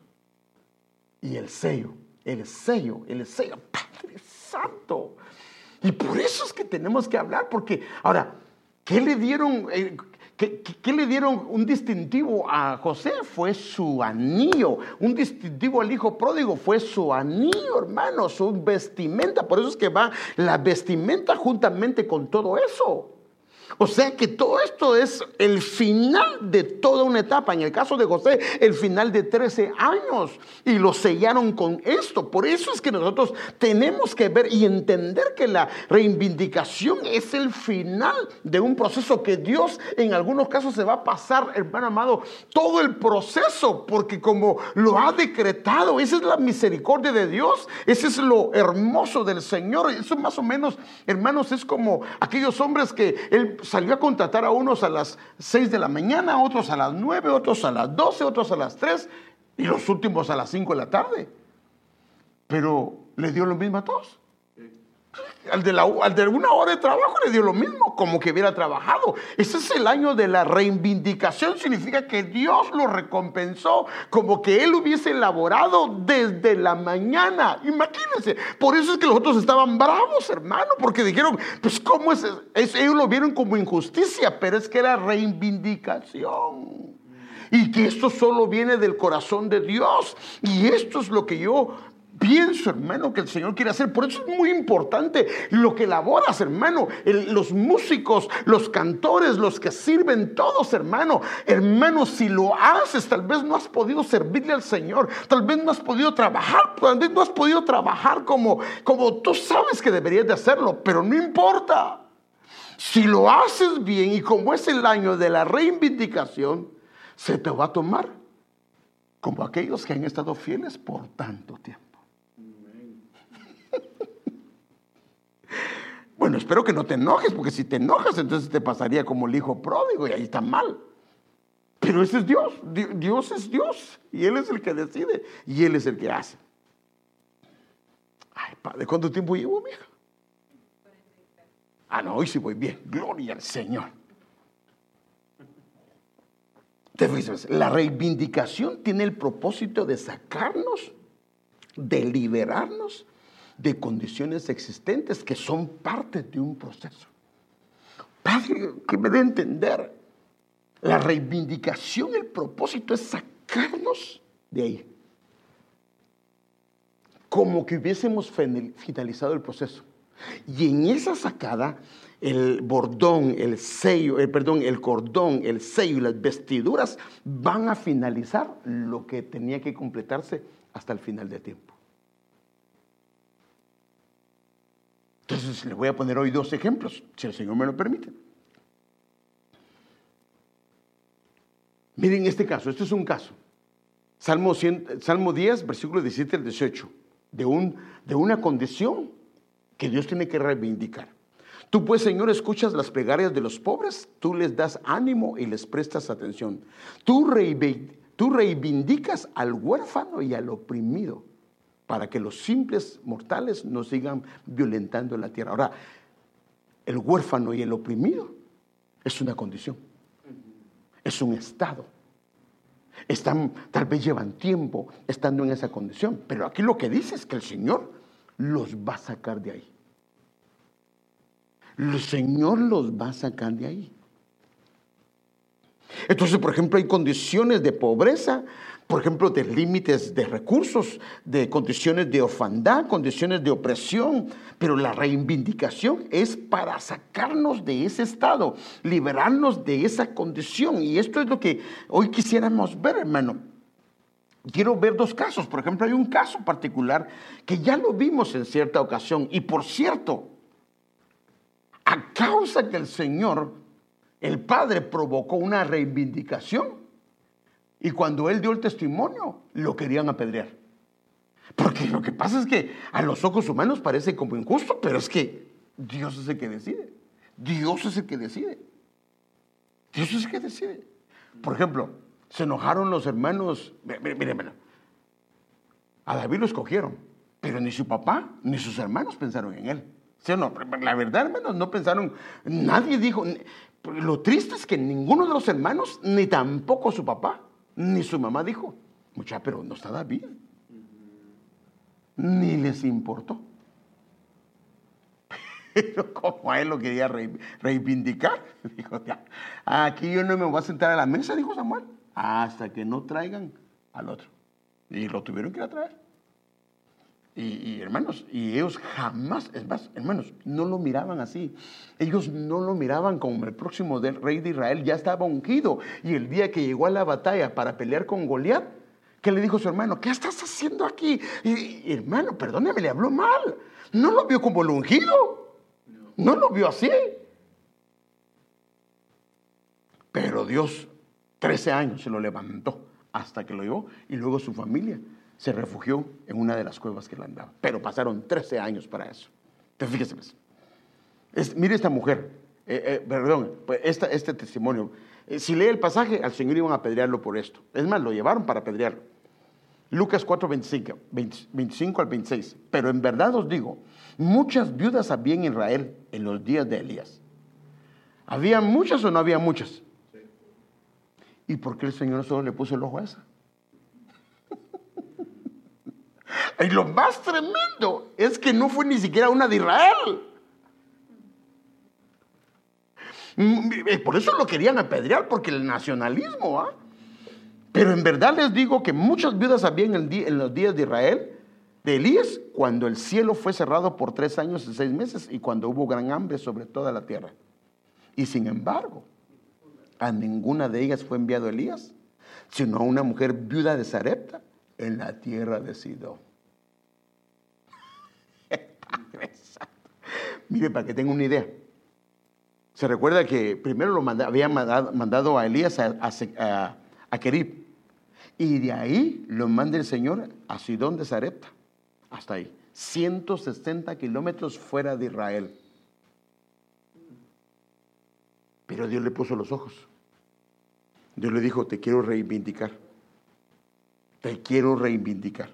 y el sello. El sello, el sello, Padre Santo. Y por eso es que tenemos que hablar, porque ahora, ¿qué le dieron? Eh, ¿Qué, le dieron un distintivo a José? Fue su anillo. Un distintivo al hijo pródigo fue su anillo, hermano, su vestimenta. Por eso es que va la vestimenta juntamente con todo eso. O sea que todo esto es el final de toda una etapa. En el caso de José, el final de 13 años. Y lo sellaron con esto. Por eso es que nosotros tenemos que ver y entender que la reivindicación es el final de un proceso que Dios en algunos casos se va a pasar, hermano amado, todo el proceso. Porque como lo ha decretado, esa es la misericordia de Dios. Ese es lo hermoso del Señor. Eso más o menos, hermanos, es como aquellos hombres que Él salió a contratar a unos a las 6 de la mañana, otros a las 9, otros a las 12, otros a las 3 y los últimos a las 5 de la tarde. Pero le dio lo mismo a todos. Al de, la, al de una hora de trabajo le dio lo mismo, como que hubiera trabajado. Ese es el año de la reivindicación, significa que Dios lo recompensó, como que él hubiese elaborado desde la mañana. Imagínense, por eso es que los otros estaban bravos, hermano, porque dijeron, pues cómo es, es ellos lo vieron como injusticia, pero es que era reivindicación. Y que esto solo viene del corazón de Dios. Y esto es lo que yo pienso, hermano, que el Señor quiere hacer. Por eso es muy importante lo que elaboras, hermano. los músicos, los cantores, los que sirven, todos, hermano. Hermano, si lo haces, tal vez no has podido servirle al Señor. Tal vez no has podido trabajar. Tal vez no has podido trabajar como, como tú sabes que deberías de hacerlo. Pero no importa. Si lo haces bien y como es el año de la reivindicación, se te va a tomar como aquellos que han estado fieles por tanto tiempo. Bueno, espero que no te enojes, porque si te enojas, entonces te pasaría como el hijo pródigo y ahí está mal. Pero ese es Dios. Dios es Dios. Y Él es el que decide. Y Él es el que hace. Ay, Padre, ¿cuánto tiempo llevo, hija? Ah, no, hoy sí voy bien. Gloria al Señor. La reivindicación tiene el propósito de sacarnos, de liberarnos de condiciones existentes que son parte de un proceso. Padre, que me dé entender, la reivindicación, el propósito es sacarnos de ahí. Como que hubiésemos finalizado el proceso. Y en esa sacada, el bordón, el sello, el, perdón, el cordón, el sello y las vestiduras van a finalizar lo que tenía que completarse hasta el final del tiempo. Entonces le voy a poner hoy dos ejemplos, si el Señor me lo permite. Miren este caso, este es un caso. Salmo, 10, versículo 17 al 18, de, un, de una condición que Dios tiene que reivindicar. Tú pues, Señor, escuchas las plegarias de los pobres, tú les das ánimo y les prestas atención. Tú reivindicas al huérfano y al oprimido para que los simples mortales no sigan violentando la tierra. Ahora, el huérfano y el oprimido es una condición, es un estado. Están, tal vez llevan tiempo estando en esa condición, pero aquí lo que dice es que el Señor los va a sacar de ahí. El Señor los va a sacar de ahí. Entonces, por ejemplo, hay condiciones de pobreza, por ejemplo, de límites de recursos, de condiciones de orfandad, condiciones de opresión, pero la reivindicación es para sacarnos de ese estado, liberarnos de esa condición. Y esto es lo que hoy quisiéramos ver, hermano. Quiero ver dos casos. Por ejemplo, hay un caso particular que ya lo vimos en cierta ocasión. Y por cierto, a causa que el Señor, el Padre, provocó una reivindicación, y cuando él dio el testimonio, lo querían apedrear. Porque lo que pasa es que a los ojos humanos parece como injusto, pero es que Dios es el que decide. Dios es el que decide. Dios es el que decide. Por ejemplo, se enojaron los hermanos. Miren, A David lo escogieron, pero ni su papá ni sus hermanos pensaron en él. ¿Sí o no? La verdad, hermanos, no pensaron. Nadie dijo. Lo triste es que ninguno de los hermanos, ni tampoco su papá, ni su mamá dijo, mucha, pero no está David. Ni les importó. <laughs> Pero como a él lo quería reivindicar, <laughs> dijo, ya, aquí yo no me voy a sentar a la mesa, dijo Samuel, hasta que no traigan al otro. Y lo tuvieron que ir a traer. Y, hermanos, y ellos jamás, es más, hermanos, no lo miraban así. Ellos no lo miraban como el próximo del rey de Israel, ya estaba ungido. Y el día que llegó a la batalla para pelear con Goliat, ¿qué le dijo su hermano? ¿Qué estás haciendo aquí? Hermano, perdóneme, le habló mal. No lo vio como el ungido. No lo vio así. Pero Dios, 13 años se lo levantó hasta que lo llevó y luego su familia se refugió en una de las cuevas que le andaba. Pero pasaron 13 años para eso. Entonces, fíjese, pues. mire esta mujer, eh, eh, perdón, pues este testimonio. Eh, si lee el pasaje, al Señor iban a apedrearlo por esto. Es más, lo llevaron para apedrearlo. Lucas 4, 25, 25 al 26. Pero en verdad os digo, muchas viudas había en Israel en los días de Elías. ¿Había muchas o no había muchas? ¿Y por qué el Señor solo le puso el ojo a esa? Y lo más tremendo es que no fue ni siquiera una de Israel. Mm, por eso lo querían apedrear, porque el nacionalismo, ¿ah? Pero en verdad les digo que muchas viudas habían en los días de Israel, de Elías, cuando el cielo fue cerrado por tres años y seis meses y cuando hubo gran hambre sobre toda la tierra. Y sin embargo, a ninguna de ellas fue enviado Elías, sino a una mujer viuda de Sarepta en la tierra de Sidón. Mire, para que tenga una idea. Se recuerda que primero lo había mandado, a Elías a, a, Y de ahí lo manda el Señor a Sidón de Sarepta. Hasta ahí. 160 kilómetros fuera de Israel. Pero Dios le puso los ojos. Dios le dijo, te quiero reivindicar. Te quiero reivindicar.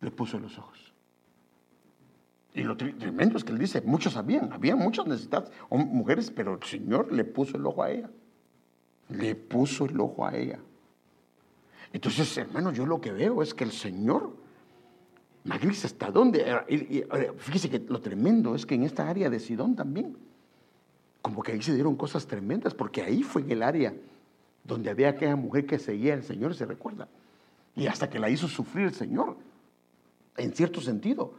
Le puso los ojos. Y lo tremendo es que él dice, muchos habían, había muchas necesidades, mujeres, pero el Señor le puso el ojo a ella. Le puso el ojo a ella. Entonces, hermano, yo lo que veo es que el Señor, Magris, ¿hasta dónde? fíjese que lo tremendo es que en esta área de Sidón también, como que ahí se dieron cosas tremendas, porque ahí fue en el área donde había aquella mujer que seguía al Señor, se recuerda. Y hasta que la hizo sufrir el Señor, en cierto sentido.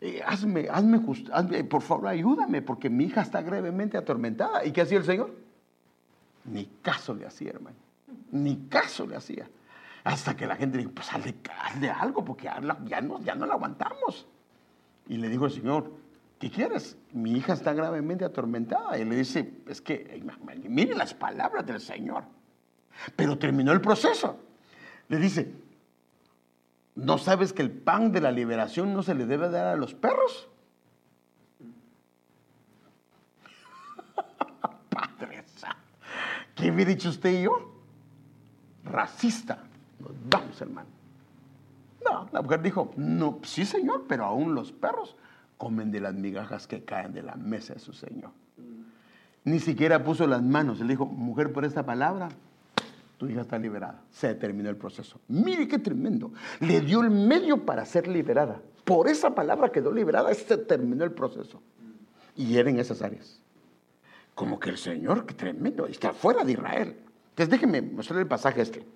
Eh, hazme, hazme, hazme, por favor, ayúdame, porque mi hija está gravemente atormentada. ¿Y qué hacía el Señor? Ni caso le hacía, hermano. Ni caso le hacía. Hasta que la gente dijo, pues hazle, algo, porque ya no, ya no la aguantamos. Y le dijo el Señor, ¿qué quieres? Mi hija está gravemente atormentada. Y le dice, es que, mire las palabras del Señor. Pero terminó el proceso. Le dice, ¿No sabes que el pan de la liberación no se le debe dar a los perros? <laughs> Padre ¿qué había dicho usted y yo? Racista. Nos vamos, hermano. No, la mujer dijo, no, sí, señor, pero aún los perros comen de las migajas que caen de la mesa de su señor. Ni siquiera puso las manos. Le dijo, mujer, por esta palabra, tu hija está liberada. Se terminó el proceso. Mire qué tremendo. Le dio el medio para ser liberada. Por esa palabra quedó liberada, se terminó el proceso. Y era en esas áreas. Como que el Señor, qué tremendo, está fuera de Israel. Entonces déjenme mostrar el pasaje este.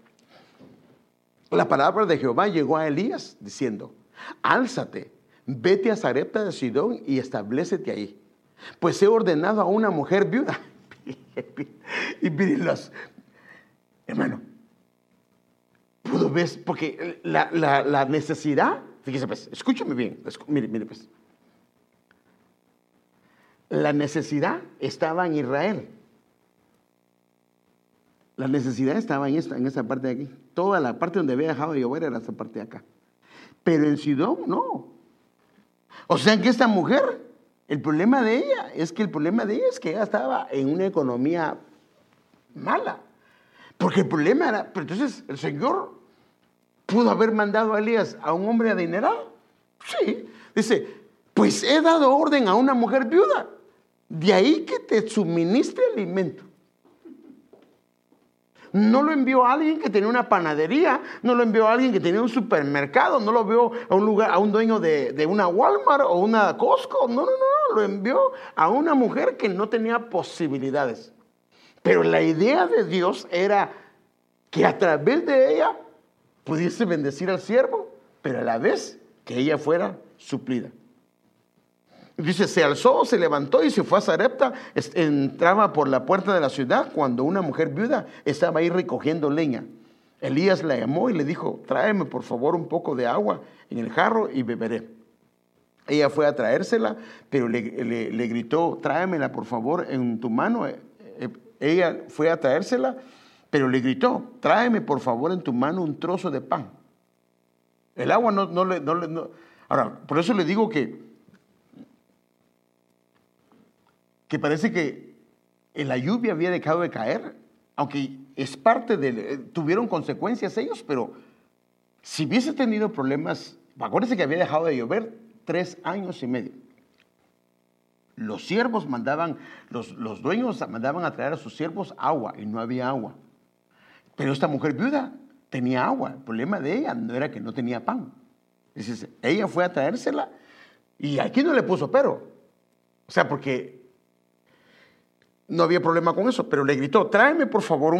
La palabra de Jehová llegó a Elías diciendo, álzate, vete a Zarepta de Sidón y establecete ahí. Pues he ordenado a una mujer viuda. <laughs> y miren las, Hermano, pudo ver, porque la, necesidad, fíjese pues, escúcheme bien, mire, mire pues. La necesidad estaba en Israel. La necesidad estaba en esta, en esa parte de aquí. Toda la parte donde había dejado de llover era esa parte de acá. Pero en Sidón no. O sea que esta mujer, el problema de ella es que el problema de ella es que ella estaba en una economía mala. Porque el problema era, pero entonces el Señor pudo haber mandado a Elías a un hombre adinerado. Sí, dice, pues he dado orden a una mujer viuda. De ahí que te suministre alimento. No lo envió a alguien que tenía una panadería, no lo envió a alguien que tenía un supermercado, no lo envió a un lugar, a un dueño de, de una Walmart o una Costco. No, no, no, lo envió a una mujer que no tenía posibilidades. Pero la idea de Dios era que a través de ella pudiese bendecir al siervo, pero a la vez que ella fuera suplida. Dice, se alzó, se levantó y se fue a Zarepta, entraba por la puerta de la ciudad cuando una mujer viuda estaba ahí recogiendo leña. Elías la llamó y le dijo, tráeme por favor un poco de agua en el jarro y beberé. Ella fue a traérsela, pero le, gritó, tráemela por favor en tu mano. Ella fue a traérsela, pero le gritó, tráeme por favor en tu mano un trozo de pan. El agua no, no le... No Ahora, por eso le digo que, que parece que la lluvia había dejado de caer, aunque es parte de... Eh, tuvieron consecuencias ellos, pero si hubiese tenido problemas, acuérdense que había dejado de llover tres años y medio. Los siervos mandaban, los, dueños mandaban a traer a sus siervos agua y no había agua. Pero esta mujer viuda tenía agua. El problema de ella no era que no tenía pan. Ella fue a traérsela y aquí no le puso pero. O sea, porque no había problema con eso, pero le gritó, tráeme por favor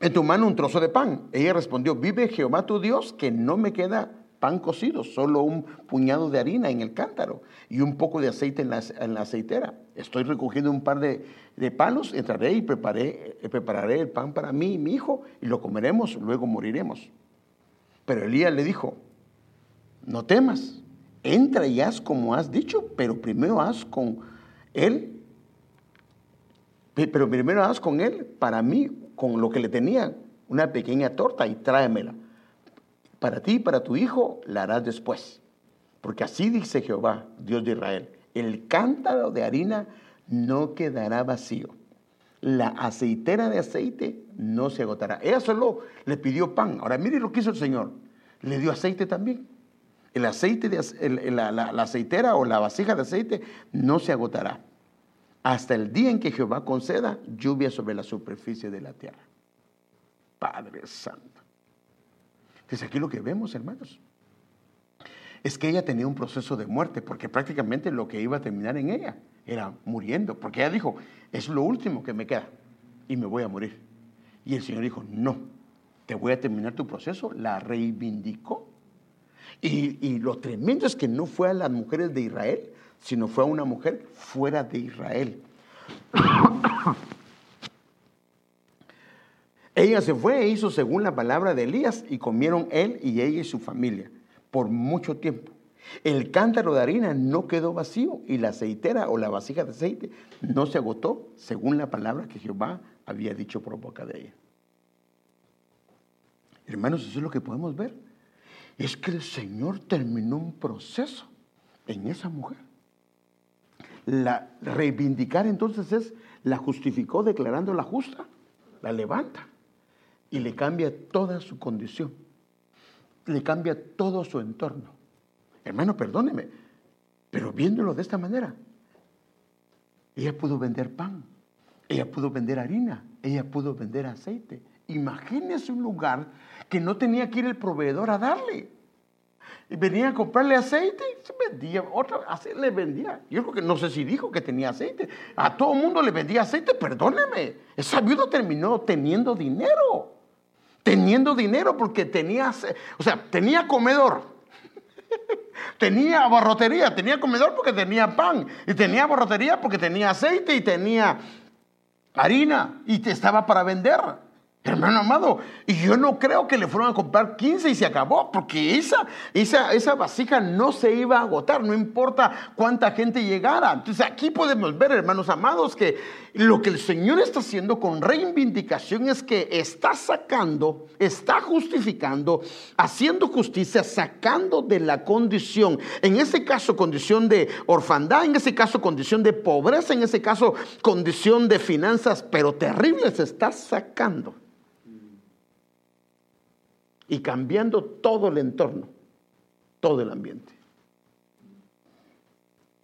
en tu mano un trozo de pan. Ella respondió, vive Jehová tu Dios, que no me queda pan cocido, solo un puñado de harina en el cántaro y un poco de aceite en la, aceitera. Estoy recogiendo un par de, palos, entraré y preparé, prepararé el pan para mí y mi hijo y lo comeremos, luego moriremos. Pero Elías le dijo, no temas, entra y haz como has dicho, pero primero haz con él, pero primero haz con él para mí, con lo que le tenía, una pequeña torta y tráemela para ti y para tu hijo la harás después. Porque así dice Jehová, Dios de Israel, el cántaro de harina no quedará vacío. La aceitera de aceite no se agotará. Ella solo le pidió pan. Ahora mire lo que hizo el Señor. Le dio aceite también. El aceite, de, la, la aceitera o la vasija de aceite no se agotará hasta el día en que Jehová conceda lluvia sobre la superficie de la tierra. Padre Santo. Entonces aquí lo que vemos, hermanos, es que ella tenía un proceso de muerte, porque prácticamente lo que iba a terminar en ella era muriendo, porque ella dijo, es lo último que me queda y me voy a morir. Y el Señor dijo, no, te voy a terminar tu proceso, la reivindicó. Y lo tremendo es que no fue a las mujeres de Israel, sino fue a una mujer fuera de Israel. <coughs> ella se fue e hizo según la palabra de Elías y comieron él y ella y su familia por mucho tiempo. El cántaro de harina no quedó vacío y la aceitera o la vasija de aceite no se agotó según la palabra que Jehová había dicho por boca de ella. Hermanos, eso es lo que podemos ver. Es que el Señor terminó un proceso en esa mujer. La reivindicar entonces es, la justificó declarando la justa, la levanta y le cambia toda su condición, le cambia todo su entorno. Hermano, perdóneme, pero viéndolo de esta manera, ella pudo vender pan, ella pudo vender harina, ella pudo vender aceite. Imagínese un lugar que no tenía que ir el proveedor a darle. Y venía a comprarle aceite, se vendía, otra, le vendía. Yo no sé si dijo que tenía aceite. A todo mundo le vendía aceite, perdóneme. Esa viuda terminó teniendo dinero. Teniendo dinero porque tenía, o sea, tenía comedor. <laughs> tenía barrotería, tenía comedor porque tenía pan. Y tenía barrotería porque tenía aceite y tenía harina. Y estaba para vender. Hermano amado, y yo no creo que le fueron a comprar 15 y se acabó, porque esa, esa, esa vasija no se iba a agotar, no importa cuánta gente llegara. Entonces aquí podemos ver, hermanos amados, que lo que el Señor está haciendo con reivindicación es que está sacando, está justificando, haciendo justicia, sacando de la condición, en ese caso condición de orfandad, en ese caso condición de pobreza, en ese caso condición de finanzas, pero terribles, está sacando y cambiando todo el entorno, todo el ambiente.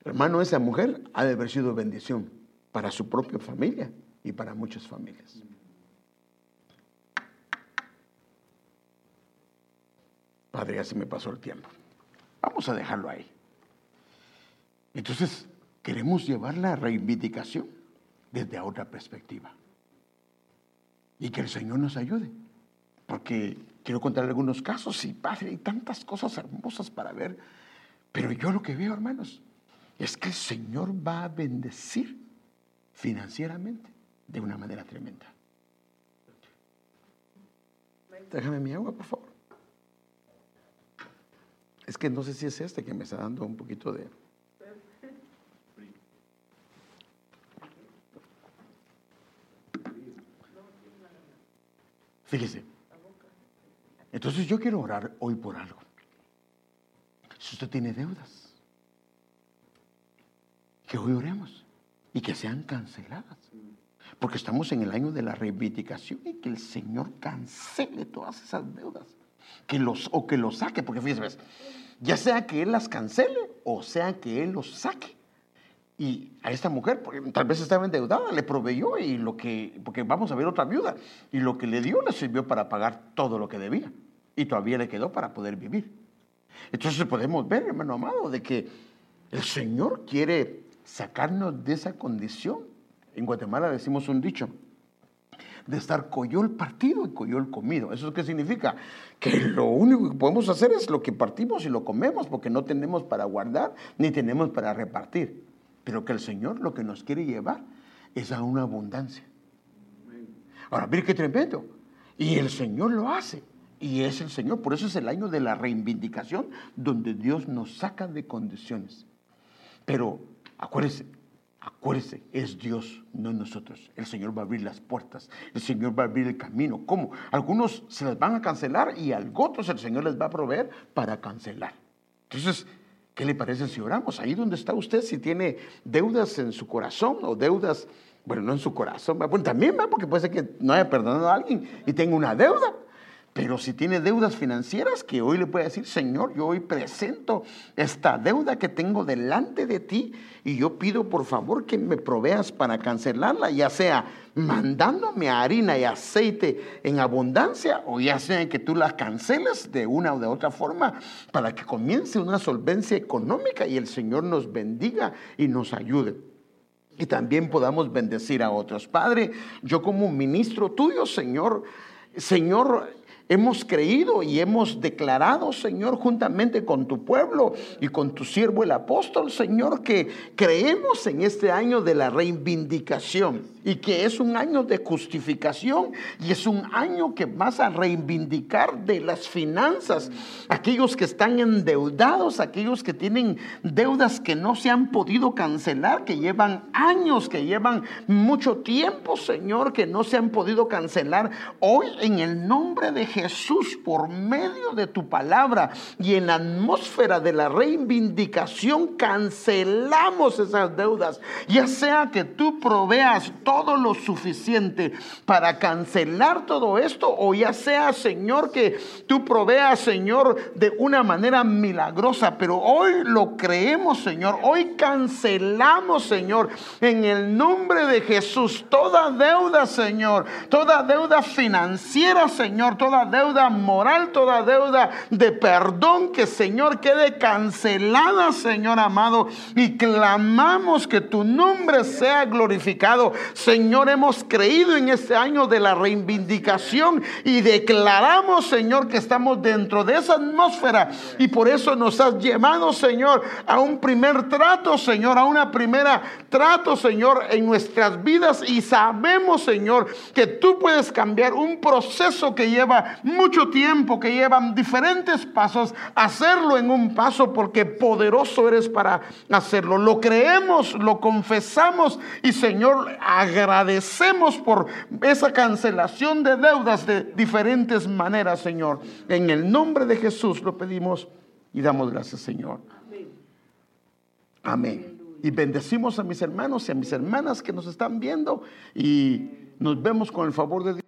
Hermano, esa mujer ha de haber sido bendición para su propia familia y para muchas familias. Padre, ya se me pasó el tiempo. Vamos a dejarlo ahí. Entonces, queremos llevar la reivindicación desde otra perspectiva. Y que el Señor nos ayude. Porque quiero contar algunos casos y, Padre, hay tantas cosas hermosas para ver. Pero yo lo que veo, hermanos, es que el Señor va a bendecir financieramente de una manera tremenda. Déjame mi agua, por favor. Es que no sé si es este que me está dando un poquito de... Fíjese. Entonces yo quiero orar hoy por algo. Si usted tiene deudas, que hoy oremos y que sean canceladas. Porque estamos en el año de la reivindicación y que el Señor cancele todas esas deudas. Que los, o que los saque, porque fíjese, ya sea que Él las cancele o sea que Él los saque. Y a esta mujer, porque tal vez estaba endeudada, le proveyó y lo que, porque vamos a ver otra viuda, y lo que le dio le sirvió para pagar todo lo que debía. Y todavía le quedó para poder vivir. Entonces podemos ver, hermano amado, de que el Señor quiere sacarnos de esa condición. En Guatemala decimos un dicho, de estar coyol partido y coyol comido. ¿Eso qué significa? Que lo único que podemos hacer es lo que partimos y lo comemos porque no tenemos para guardar ni tenemos para repartir pero que el Señor lo que nos quiere llevar es a una abundancia. Ahora, mire qué tremendo. Y el Señor lo hace. Y es el Señor. Por eso es el año de la reivindicación, donde Dios nos saca de condiciones. Pero acuérdese, acuérdese, es Dios, no nosotros. El Señor va a abrir las puertas. El Señor va a abrir el camino. ¿Cómo? Algunos se las van a cancelar y a otros el Señor les va a proveer para cancelar. Entonces, ¿Qué le parece si oramos? Ahí donde está usted, si tiene deudas en su corazón o deudas, bueno, no en su corazón, bueno, también porque puede ser que no haya perdonado a alguien y tenga una deuda. Pero si tiene deudas financieras, que hoy le puede decir, Señor, yo hoy presento esta deuda que tengo delante de ti y yo pido por favor que me proveas para cancelarla, ya sea mandándome harina y aceite en abundancia o ya sea que tú la canceles de una o de otra forma para que comience una solvencia económica y el Señor nos bendiga y nos ayude y también podamos bendecir a otros. Padre, yo como ministro tuyo, Señor, Señor, Hemos creído y hemos declarado, Señor, juntamente con tu pueblo y con tu siervo el apóstol, Señor, que creemos en este año de la reivindicación y que es un año de justificación y es un año que vas a reivindicar de las finanzas. Aquellos que están endeudados, aquellos que tienen deudas que no se han podido cancelar, que llevan años, que llevan mucho tiempo, Señor, que no se han podido cancelar. Hoy en el nombre de Jesús, por medio de tu palabra y en la atmósfera de la reivindicación, cancelamos esas deudas. Ya sea que tú proveas todo lo suficiente para cancelar todo esto, o ya sea, Señor, que tú proveas, Señor, de una manera milagrosa. Pero hoy lo creemos, Señor. Hoy cancelamos, Señor, en el nombre de Jesús, toda deuda, Señor, toda deuda financiera, Señor, toda deuda moral, toda deuda de perdón, que, Señor, quede cancelada, Señor amado. Y clamamos que tu nombre sea glorificado. Señor, hemos creído en este año de la reivindicación y declaramos, Señor, que estamos dentro de esa atmósfera y por eso nos has llevado, Señor, a un primer trato, Señor, a una primera trato, Señor, en nuestras vidas y sabemos, Señor, que tú puedes cambiar un proceso que lleva mucho tiempo, que llevan diferentes pasos, hacerlo en un paso porque poderoso eres para hacerlo. Lo creemos, lo confesamos y, Señor, agradecemos por esa cancelación de deudas de diferentes maneras, Señor. En el nombre de Jesús lo pedimos y damos gracias, Señor. Amén. Y bendecimos a mis hermanos y a mis hermanas que nos están viendo y nos vemos con el favor de Dios.